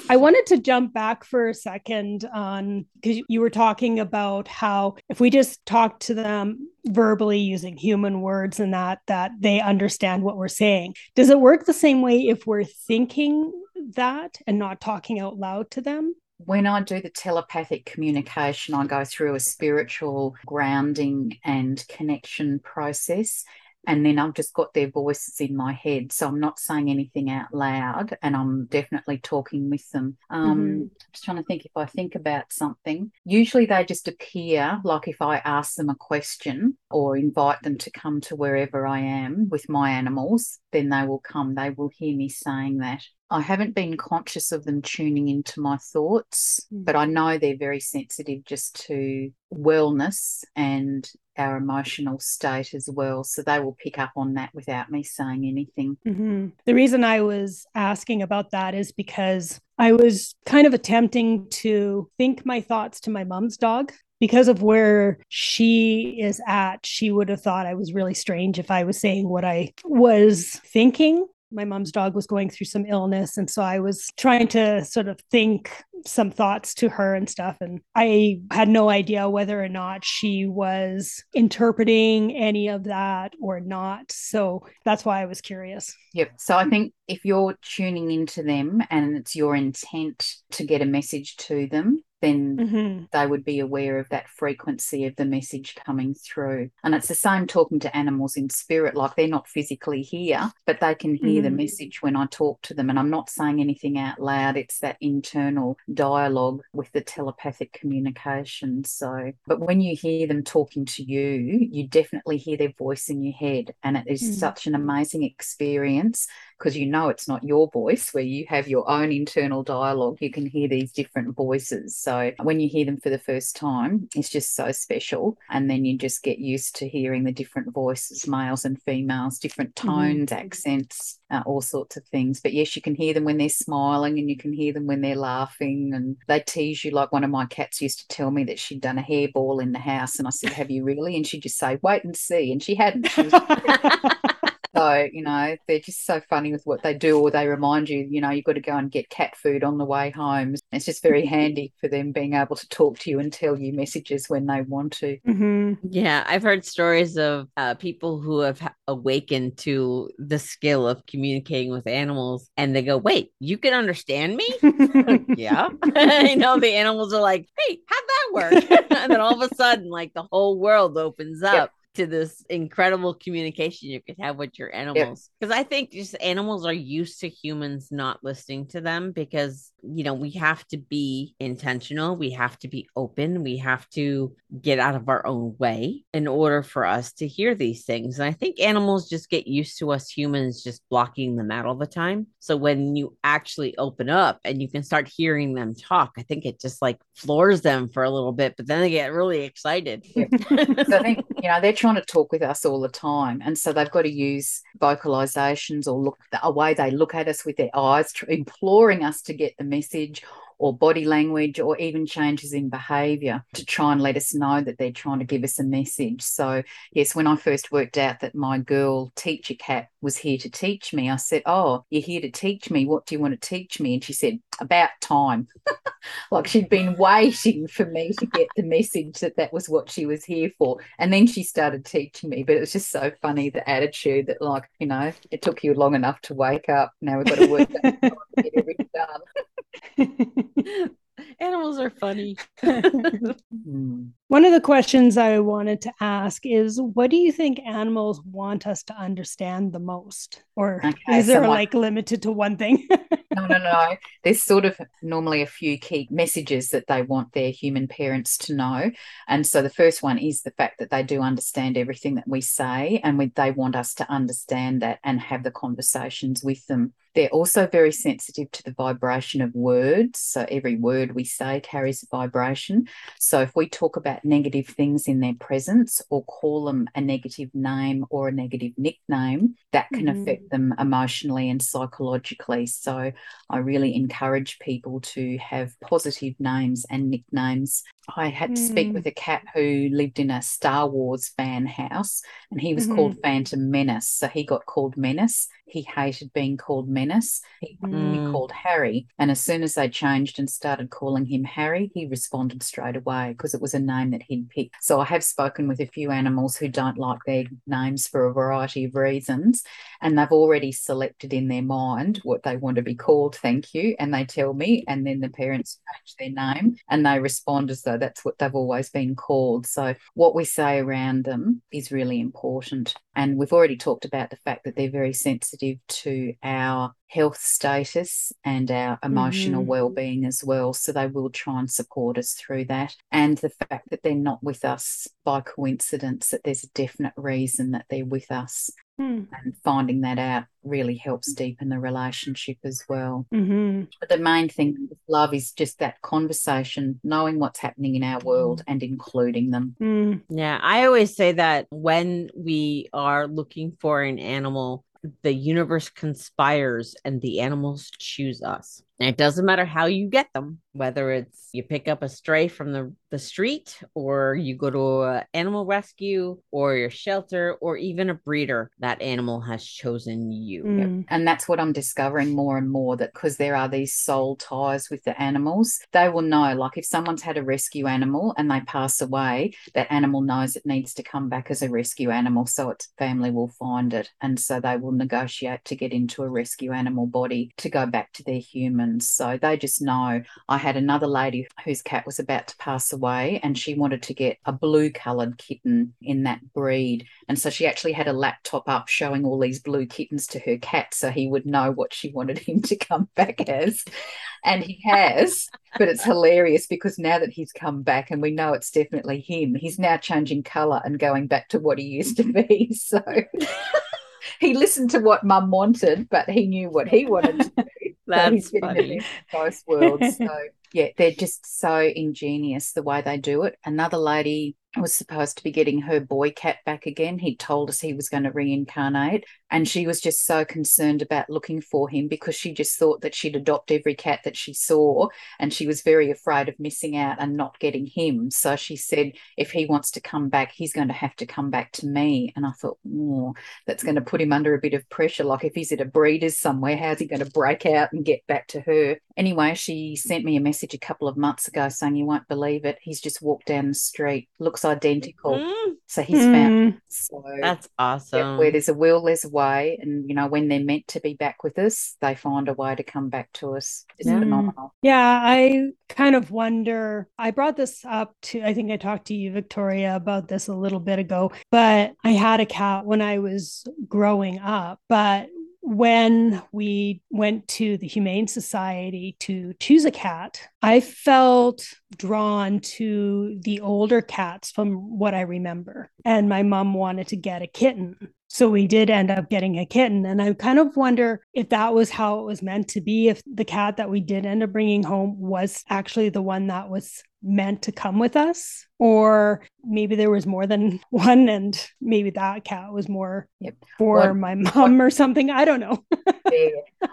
I wanted to jump back for a second on because you were talking about how if we just talk to them verbally using human words and that that they understand what we're saying. Does it work the same way if we're thinking that and not talking out loud to them? when I do the telepathic communication, I go through a spiritual grounding and connection process and then I've just got their voices in my head. So I'm not saying anything out loud and I'm definitely talking with them. Um, mm-hmm. I'm just trying to think if I think about something. Usually they just appear, like if I ask them a question or invite them to come to wherever I am with my animals, then they will come. They will hear me saying that. I haven't been conscious of them tuning into my thoughts, mm. but I know they're very sensitive just to wellness and our emotional state as well. So they will pick up on that without me saying anything. Mm-hmm. The reason I was asking about that is because I was kind of attempting to think my thoughts to my mom's dog because of where she is at, she would have thought I was really strange if I was saying what I was thinking my mom's dog was going through some illness and so i was trying to sort of think some thoughts to her and stuff and i had no idea whether or not she was interpreting any of that or not so that's why i was curious. Yep so i think if you're tuning into them and it's your intent to get a message to them then mm-hmm. they would be aware of that frequency of the message coming through. And it's the same talking to animals in spirit, like they're not physically here, but they can hear mm-hmm. the message when I talk to them. And I'm not saying anything out loud, it's that internal dialogue with the telepathic communication. So, but when you hear them talking to you, you definitely hear their voice in your head. And it is mm-hmm. such an amazing experience because you know it's not your voice where you have your own internal dialogue. You can hear these different voices. So when you hear them for the first time, it's just so special. And then you just get used to hearing the different voices, males and females, different mm-hmm. tones, mm-hmm. accents, uh, all sorts of things. But yes, you can hear them when they're smiling and you can hear them when they're laughing and they tease you. Like one of my cats used to tell me that she'd done a hairball in the house. And I said, Have you really? And she'd just say, Wait and see. And she hadn't. She was- so, you know, they're just so funny with what they do, or they remind you, you know, you've got to go and get cat food on the way home. It's just very handy for them being able to talk to you and tell you messages when they want to. Mm-hmm. Yeah, I've heard stories of uh, people who have awakened to the skill of communicating with animals, and they go, "Wait, you can understand me?" yeah, you know the animals are like, "Hey, how'd that work?" and then all of a sudden, like the whole world opens up. Yep to this incredible communication you could have with your animals. Because yep. i think just animals are used to humans not listening to them because you know we have to be intentional. We have to be open. We have to get out of our own way in order for us to hear these things. And i think animals just get used to us humans just blocking them out all the time. So when you actually open up and you can start hearing them talk i think it just like floors them for a little bit but then they get really excited. Yeah. so i think you know they're trying to talk with us all the time and so they've got to use vocalizations or look a way they look at us with their eyes imploring us to get the message or body language or even changes in behavior to try and let us know that they're trying to give us a message. So, yes, when I first worked out that my girl teacher cat was here to teach me, I said, Oh, you're here to teach me. What do you want to teach me? And she said, About time. like she'd been waiting for me to get the message that that was what she was here for. And then she started teaching me. But it was just so funny the attitude that, like, you know, it took you long enough to wake up. Now we've got to work to get done. Animals are funny. One of the questions I wanted to ask is what do you think animals want us to understand the most? Or okay, is there like limited to one thing? no, no, no. There's sort of normally a few key messages that they want their human parents to know. And so the first one is the fact that they do understand everything that we say and we, they want us to understand that and have the conversations with them. They're also very sensitive to the vibration of words. So every word we say carries a vibration. So if we talk about negative things in their presence or call them a negative name or a negative nickname, that can mm-hmm. affect them emotionally and psychologically. So I really encourage people to have positive names and nicknames. I had to speak mm. with a cat who lived in a Star Wars fan house and he was mm-hmm. called Phantom Menace. So he got called Menace. He hated being called Menace. He mm. be called Harry. And as soon as they changed and started calling him Harry, he responded straight away because it was a name that he'd picked. So I have spoken with a few animals who don't like their names for a variety of reasons. And they've already selected in their mind what they want to be called, thank you. And they tell me, and then the parents change their name and they respond as though that's what they've always been called. So what we say around them is really important. And we've already talked about the fact that they're very sensitive to our health status and our emotional mm-hmm. well-being as well so they will try and support us through that and the fact that they're not with us by coincidence that there's a definite reason that they're with us mm. and finding that out really helps deepen the relationship as well mm-hmm. but the main thing with love is just that conversation knowing what's happening in our world and including them mm. yeah i always say that when we are looking for an animal the universe conspires and the animals choose us. And it doesn't matter how you get them, whether it's you pick up a stray from the, the street or you go to an animal rescue or your shelter or even a breeder, that animal has chosen you. Mm. And that's what I'm discovering more and more that because there are these soul ties with the animals, they will know. Like if someone's had a rescue animal and they pass away, that animal knows it needs to come back as a rescue animal. So its family will find it. And so they will negotiate to get into a rescue animal body to go back to their human so they just know. I had another lady whose cat was about to pass away and she wanted to get a blue coloured kitten in that breed. And so she actually had a laptop up showing all these blue kittens to her cat so he would know what she wanted him to come back as. And he has, but it's hilarious because now that he's come back and we know it's definitely him, he's now changing colour and going back to what he used to be. So he listened to what mum wanted, but he knew what he wanted to do. That's funny. Both worlds. So yeah, they're just so ingenious the way they do it. Another lady was supposed to be getting her boy cat back again. He told us he was going to reincarnate. And she was just so concerned about looking for him because she just thought that she'd adopt every cat that she saw. And she was very afraid of missing out and not getting him. So she said, if he wants to come back, he's going to have to come back to me. And I thought, oh, that's going to put him under a bit of pressure. Like if he's at a breeder's somewhere, how's he going to break out and get back to her? Anyway, she sent me a message a couple of months ago saying, you won't believe it. He's just walked down the street, looks identical. Mm. So he's mm. found. So that's awesome. Yeah, where there's a will, there's a way. And, you know, when they're meant to be back with us, they find a way to come back to us. It's mm. phenomenal. Yeah. I kind of wonder. I brought this up to, I think I talked to you, Victoria, about this a little bit ago, but I had a cat when I was growing up. But when we went to the Humane Society to choose a cat, I felt drawn to the older cats from what I remember. And my mom wanted to get a kitten. So we did end up getting a kitten. And I kind of wonder if that was how it was meant to be, if the cat that we did end up bringing home was actually the one that was meant to come with us or maybe there was more than one and maybe that cat was more yep. for what, my mom what, or something i don't know yeah.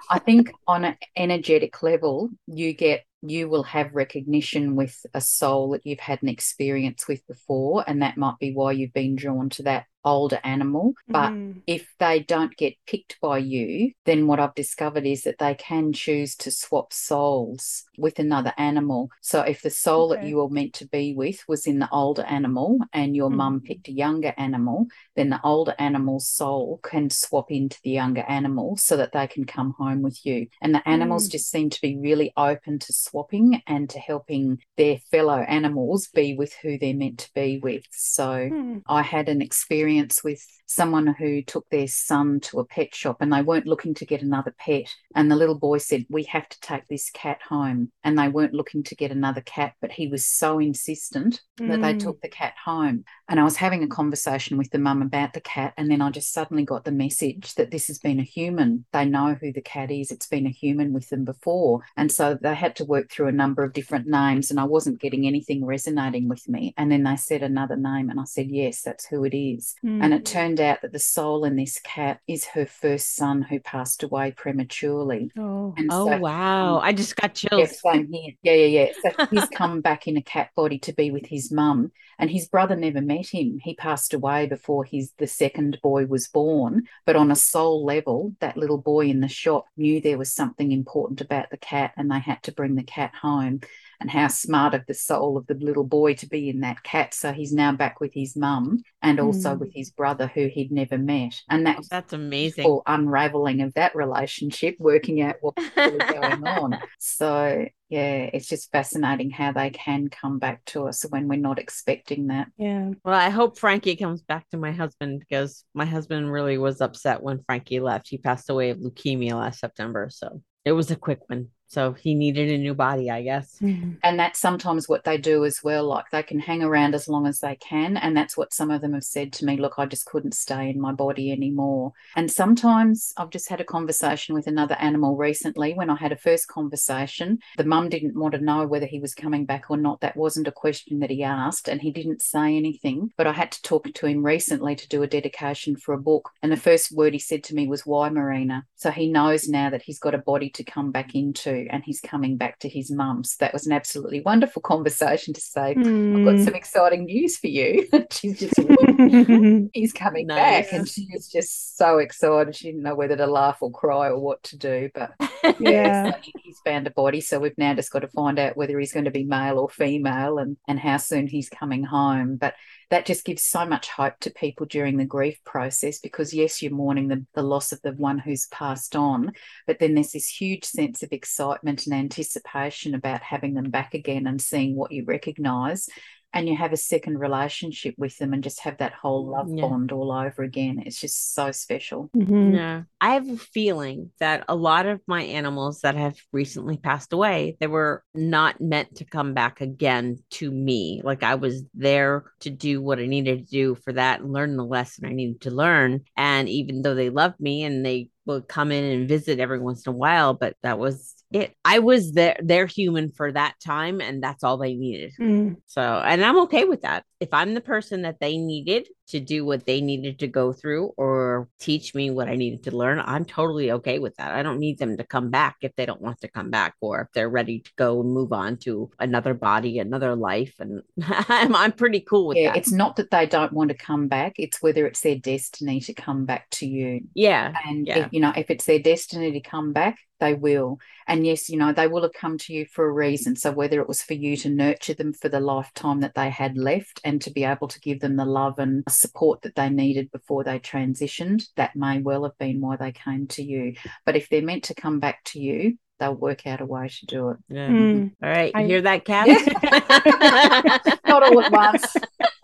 i think on an energetic level you get you will have recognition with a soul that you've had an experience with before and that might be why you've been drawn to that older animal. But mm. if they don't get picked by you, then what I've discovered is that they can choose to swap souls with another animal. So if the soul okay. that you were meant to be with was in the older animal and your mm. mum picked a younger animal, then the older animal's soul can swap into the younger animal so that they can come home with you. And the animals mm. just seem to be really open to swapping and to helping their fellow animals be with who they're meant to be with. So hmm. I had an experience experience with someone who took their son to a pet shop and they weren't looking to get another pet. And the little boy said, We have to take this cat home. And they weren't looking to get another cat, but he was so insistent mm. that they mm. took the cat home. And I was having a conversation with the mum about the cat. And then I just suddenly got the message that this has been a human. They know who the cat is, it's been a human with them before. And so they had to work through a number of different names, and I wasn't getting anything resonating with me. And then they said another name, and I said, Yes, that's who it is. Mm. And it turned out that the soul in this cat is her first son who passed away prematurely. Oh, oh wow. I just got chills. Yeah, same here. Yeah, yeah, yeah. So he's come back in a cat body to be with his mum. And his brother never met him. He passed away before his the second boy was born. But on a soul level, that little boy in the shop knew there was something important about the cat and they had to bring the cat home and how smart of the soul of the little boy to be in that cat. So he's now back with his mum and also mm. with his brother who he'd never met. And that's that's amazing. unraveling of that relationship, working out what's really going on. So yeah, it's just fascinating how they can come back to us when we're not expecting that. Yeah. Well, I hope Frankie comes back to my husband because my husband really was upset when Frankie left. He passed away of leukemia last September. So it was a quick one. So he needed a new body, I guess. Mm-hmm. And that's sometimes what they do as well. Like they can hang around as long as they can. And that's what some of them have said to me look, I just couldn't stay in my body anymore. And sometimes I've just had a conversation with another animal recently. When I had a first conversation, the mum didn't want to know whether he was coming back or not. That wasn't a question that he asked. And he didn't say anything. But I had to talk to him recently to do a dedication for a book. And the first word he said to me was, Why, Marina? So he knows now that he's got a body to come back into and he's coming back to his mum's. That was an absolutely wonderful conversation to say, mm. I've got hmm. some exciting news for you. she's just, he's coming nice. back. And she was just so excited. She didn't know whether to laugh or cry or what to do. But yeah, so he's found a body. So we've now just got to find out whether he's going to be male or female and, and how soon he's coming home. But that just gives so much hope to people during the grief process because yes you're mourning the, the loss of the one who's passed on but then there's this huge sense of excitement and anticipation about having them back again and seeing what you recognize and you have a second relationship with them and just have that whole love yeah. bond all over again. It's just so special. Mm-hmm. Yeah. I have a feeling that a lot of my animals that have recently passed away, they were not meant to come back again to me. Like I was there to do what I needed to do for that and learn the lesson I needed to learn. And even though they loved me and they would come in and visit every once in a while, but that was it. I was there they're human for that time, and that's all they needed. Mm. So, and I'm okay with that. If I'm the person that they needed to do what they needed to go through or teach me what I needed to learn, I'm totally okay with that. I don't need them to come back if they don't want to come back or if they're ready to go and move on to another body, another life. And I'm, I'm pretty cool with yeah, that. it's not that they don't want to come back, it's whether it's their destiny to come back to you. yeah. And Yeah. if, you know, if it's their destiny to come back, they will. And yes, you know, they will have come to you for a reason. So whether it was for you to nurture them for the lifetime that they had left and to be able to give them the love and support that they needed before they transitioned, that may well have been why they came to you. But if they're meant to come back to you, they'll work out a way to do it. Yeah. Mm. All right. I- hear that, Kat? Not all at once.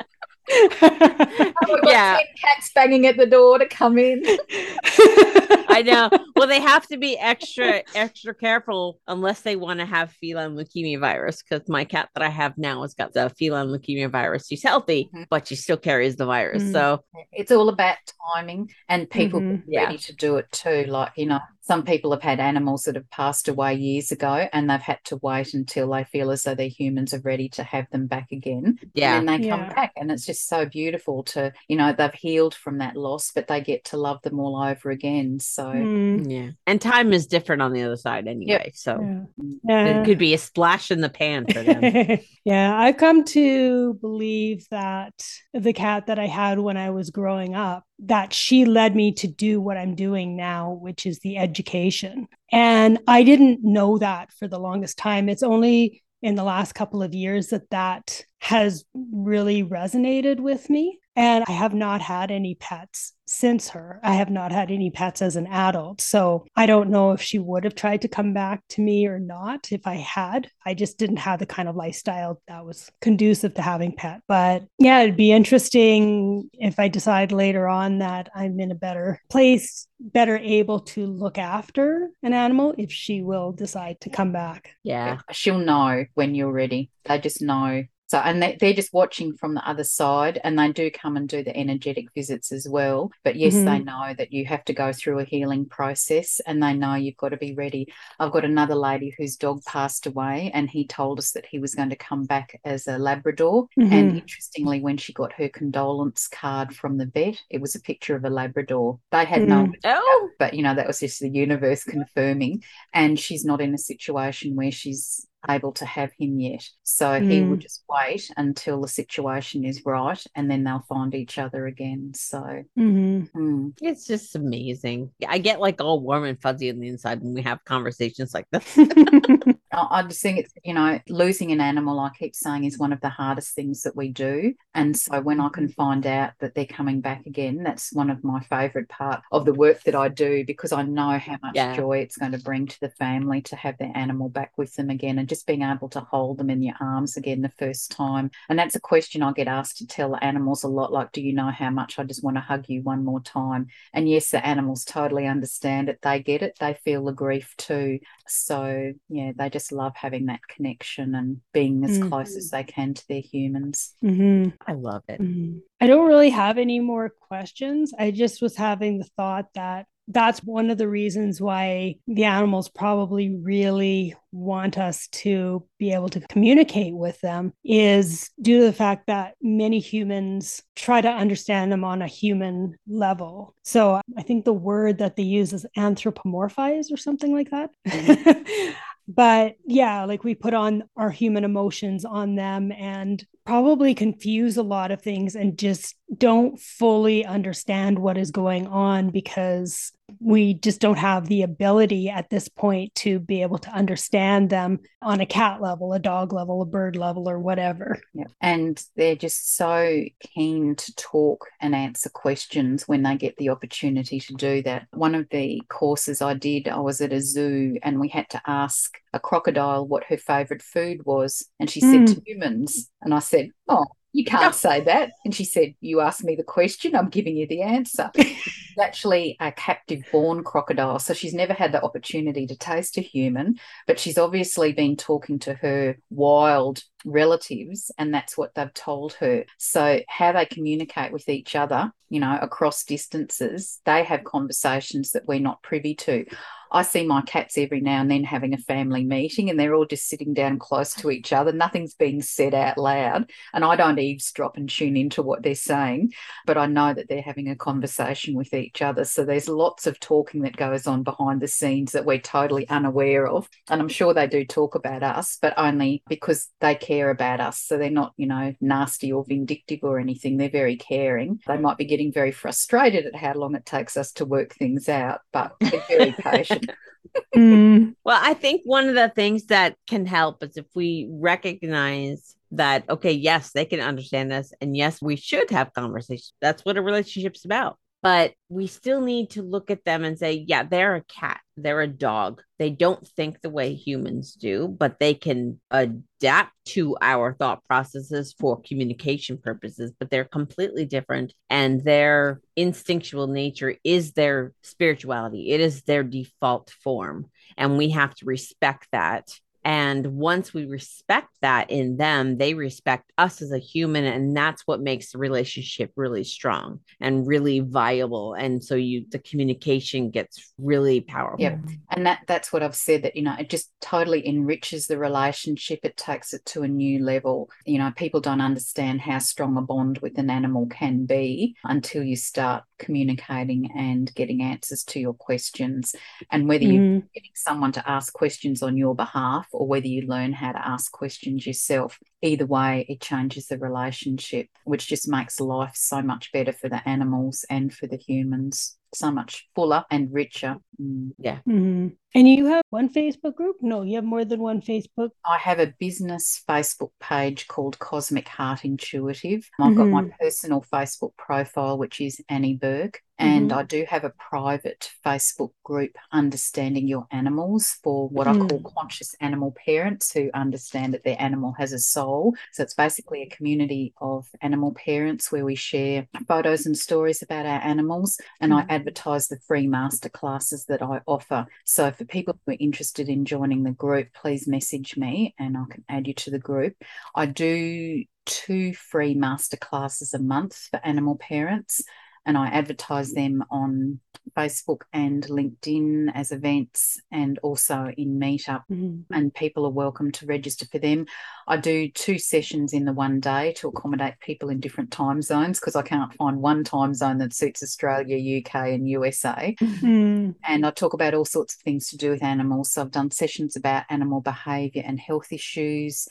We've Yeah. cats banging at the door to come in. I know. Well, they have to be extra, extra careful unless they want to have feline leukemia virus. Because my cat that I have now has got the feline leukemia virus. She's healthy, Mhm. but she still carries the virus. Mm. So It's all about timing and people Mhm. being Yeah. ready to do it too. Like, you know, some people have had animals that have passed away years ago and they've had to wait until they feel as though their humans are ready to have them back again. yeah, And then they Yeah. come back. And it's just so beautiful to, you know, they've healed from that loss, but they get to love them all over again. So Mm. yeah. And time is different on the other side anyway. So Yeah. it could be a splash in the pan for them. yeah, I've come to believe that the cat that I had when I was growing up, that she led me to do what I'm doing now, which is the education. And I didn't know that for the longest time. It's only in the last couple of years that that has really resonated with me. And I have not had any pets since her. I have not had any pets as an adult. So I don't know if she would have tried to come back to me or not if I had. I just didn't have the kind of lifestyle that was conducive to having pet. But yeah, it'd be interesting if I decide later on that I'm in a better place, better able to look after an animal if she will decide to come back. Yeah. she'll know when you're ready. They just know. So, and they, they're just watching from the other side, and they do come and do the energetic visits as well. But yes, they know that you have to go through a healing process, and they know you've got to be ready. I've got another lady whose dog passed away, and he told us that he was going to come back as a Labrador. And Mhm. interestingly, when she got her condolence card from the vet, it was a picture of a Labrador. They had no Mm. Oh, but you know that was just the universe confirming and she's not in a situation where she's able to have him yet so he will Mm. just wait until the situation is right and then they'll find each other again so Mhm. mm. it's just amazing. I get like all warm and fuzzy on the inside when we have conversations like this. I I just think it's you know losing an animal I keep saying is one of the hardest things that we do and so when I can find out that they're coming back again that's one of my favorite part of the work that I do because I know how much Yeah. joy it's going to bring to the family to have their animal back with them again and just being able to hold them in your arms again the first time and that's a question I get asked to tell animals a lot like do you know how much I just want to hug you one more time and yes the animals totally understand it they get it they feel the grief too so yeah they just love having that connection and being as Mm. close as they can to their humans Mhm. I love it. Mhm. I don't really have any more questions. I just was having the thought that that's one of the reasons why the animals probably really want us to be able to communicate with them is due to the fact that many humans try to understand them on a human level. So I think the word that they use is anthropomorphize or something like that. Mm-hmm. but yeah, like we put on our human emotions on them and probably confuse a lot of things and just don't fully understand what is going on because we just don't have the ability at this point to be able to understand them on a cat level, a dog level, a bird level, or whatever. yeah. and they're just so keen to talk and answer questions when they get the opportunity to do that one of the courses i did i was at a zoo and we had to ask a crocodile what her favorite food was and she said hmm. to humans and i said oh you can't say that. And she said, You asked me the question, I'm giving you the answer. She's actually a captive born crocodile. So she's never had the opportunity to taste a human, but she's obviously been talking to her wild relatives and that's what they've told her. So, how they communicate with each other, you know, across distances, they have conversations that we're not privy to. I see my cats every now and then having a family meeting and they're all just sitting down close to each other. Nothing's being said out loud. And I don't eavesdrop and tune into what they're saying, but I know that they're having a conversation with each other. So there's lots of talking that goes on behind the scenes that we're totally unaware of. And I'm sure they do talk about us, but only because they care about us. So they're not, you know, nasty or vindictive or anything. They're very caring. They might be getting very frustrated at how long it takes us to work things out, but they're very patient mm. Well, I think one of the things that can help is if we recognize that, okay, yes, they can understand us. And yes, we should have conversations. That's what a relationship's about but we still need to look at them and say, yeah, they're a cat, they're a dog. They don't think the way humans do, but they can adapt to our thought processes for communication purposes, but they're completely different. And their instinctual nature is their spirituality, it is their default form. And we have to respect that and once we respect that in them, they respect us as a human. And that's what makes the relationship really strong and really viable. And so you the communication gets really powerful. Yep. And that that's what I've said that, you know, it just totally enriches the relationship. It takes it to a new level. You know, people don't understand how strong a bond with an animal can be until you start communicating and getting answers to your questions. And whether mm-hmm. you're getting someone to ask questions on your behalf or whether you learn how to ask questions yourself. Either way, it changes the relationship, which just makes life so much better for the animals and for the humans so much fuller and richer. Mm. Yeah. Mm-hmm. And you have one Facebook group? No, you have more than one Facebook. I have a business Facebook page called Cosmic Heart Intuitive. I've mm-hmm. got my mm-hmm. personal Facebook profile, which is Annie Bourke. And mm-hmm. I do have a private Facebook group, Understanding Your Animals, for what. I call mm. conscious animal parents who understand that their animal has a soul. So it's basically a community of animal parents where we share photos and stories about our animals. And. I advertise the free masterclasses that I offer. So for people who are interested in joining the group, please message me and I can add you to the group. I do two free masterclasses a month for animal parents and I advertise them on Facebook and LinkedIn as events and also in Meetup. Mm-hmm. And people are welcome to register for them. I do two sessions in the one day to accommodate people in different time zones because I can't find one time zone that suits Australia, UK, and USA. Mm-hmm. And I talk about all sorts of things to do with animals. So I've done sessions about animal behaviour and health issues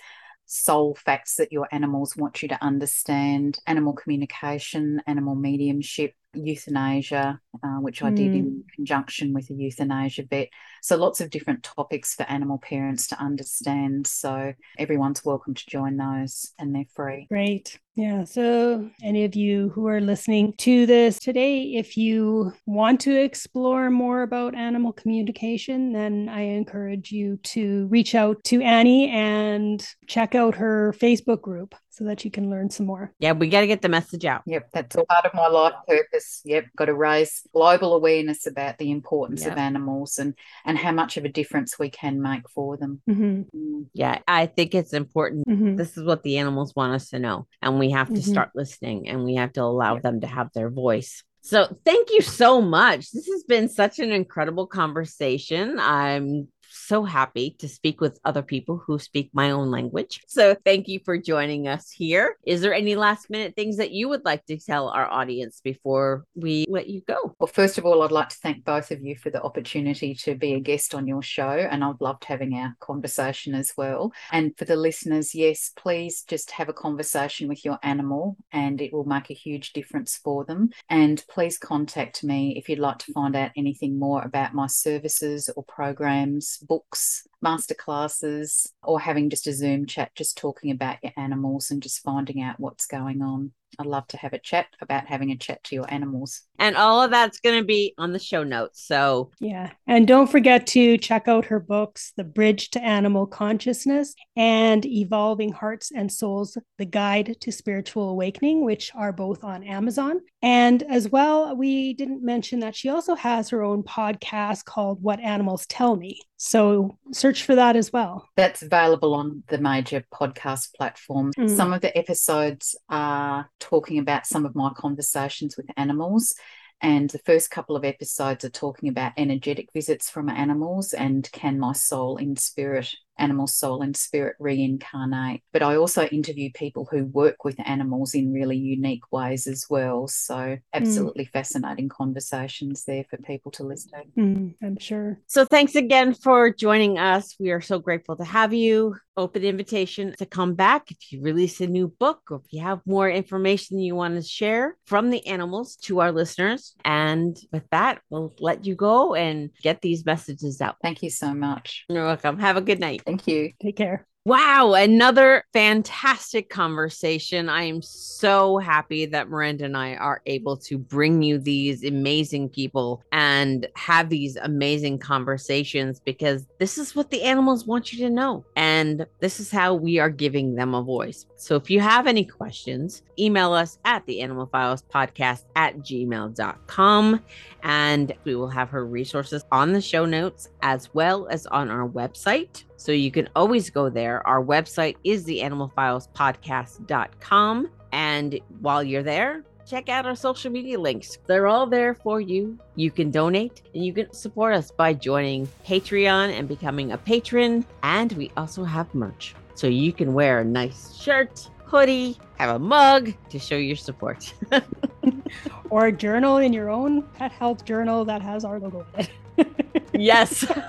soul facts that your animals want you to understand, animal communication, animal mediumship, euthanasia, uh, which I mm. did in mm. conjunction with a euthanasia vet. So lots of different topics for animal parents to understand. So everyone's welcome to join those and they're free. Great. Yeah. So, any of you who are listening to this today, if you want to explore more about animal communication, then I encourage you to reach out to Annie and check out her Facebook group so that you can learn some more. Yeah, we got to get the message out. Yep, that's all part of my life purpose. Yep, got to raise global awareness about the importance yep. of animals and and how much of a difference we can make for them. Mm-hmm. Mm. Yeah, I think it's important. Mm-hmm. This is what the animals want us to know, and we have to mm-hmm. start listening, and we have to allow yep. them to have their voice. So, thank you so much. This has been such an incredible conversation. I'm so happy to speak with other people who speak my own language. So thank you for joining us here. Is there any last minute things that you would like to tell our audience before we let you go? Well, first of all, I'd like to thank both of you for the opportunity to be a guest on your show. And I've loved having our conversation as well. And for the listeners, yes, please just have a conversation with your animal and it will make a huge difference for them. And please contact me if you'd like to find out anything more about my services or programs books, masterclasses, or having just a Zoom chat, just talking about your animals and just finding out what's going on. I'd love to have a chat about having a chat to your animals. And all of that's going to be on the show notes. So, yeah. And don't forget to check out her books, The Bridge to Animal Consciousness and Evolving Hearts and Souls, The Guide to Spiritual Awakening, which are both on Amazon. And as well, we didn't mention that she also has her own podcast called What Animals Tell Me. So search for that as well. That's available on the major podcast platforms. Mm. Some of the episodes are talking about some of my conversations with animals. And the first couple of episodes are talking about energetic visits from animals and can my soul in spirit animal soul and spirit reincarnate. But I also interview people who work with animals in really unique ways as well. So, hmm. absolutely mm. fascinating conversations there for people to listen to. Mm, I'm sure. So, thanks again for joining us. We are so grateful to have you. Open invitation to come back if you release a new book or if you have more information you want to share from the animals to our listeners. And with that, we'll let you go and get these messages out. Thank you so much. You're welcome. Have a good night. Thank you. Take care. Wow, another fantastic conversation. I am so happy that Miranda and I are able to bring you these amazing people and have these amazing conversations because this is what the animals want you to know. And this is how we are giving them a voice. So if you have any questions, email us at the Animal Files podcast at gmail.com and we will have her resources on the show notes as well as on our website. So you can always go there. Our website is the animalfilespodcast.com. And while you're there, check out our social media links. They're all there for you. You can donate and you can support us by joining Patreon and becoming a patron. And we also have merch. So you can wear a nice shirt, hoodie, have a mug to show your support. or a journal in your own pet health journal that has our logo in it. yes,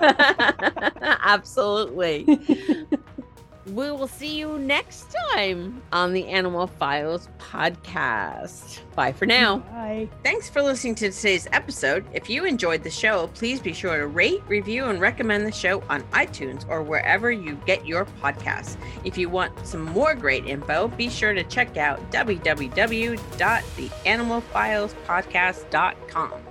absolutely we will see you next time on the Animal Files podcast. Bye for now. Bye. Thanks for listening to today's episode. If you enjoyed the show, please be sure to rate, review, and recommend the show on iTunes or wherever you get your podcasts. If you want some more great info, be sure to check out www.theanimalfilespodcast.com.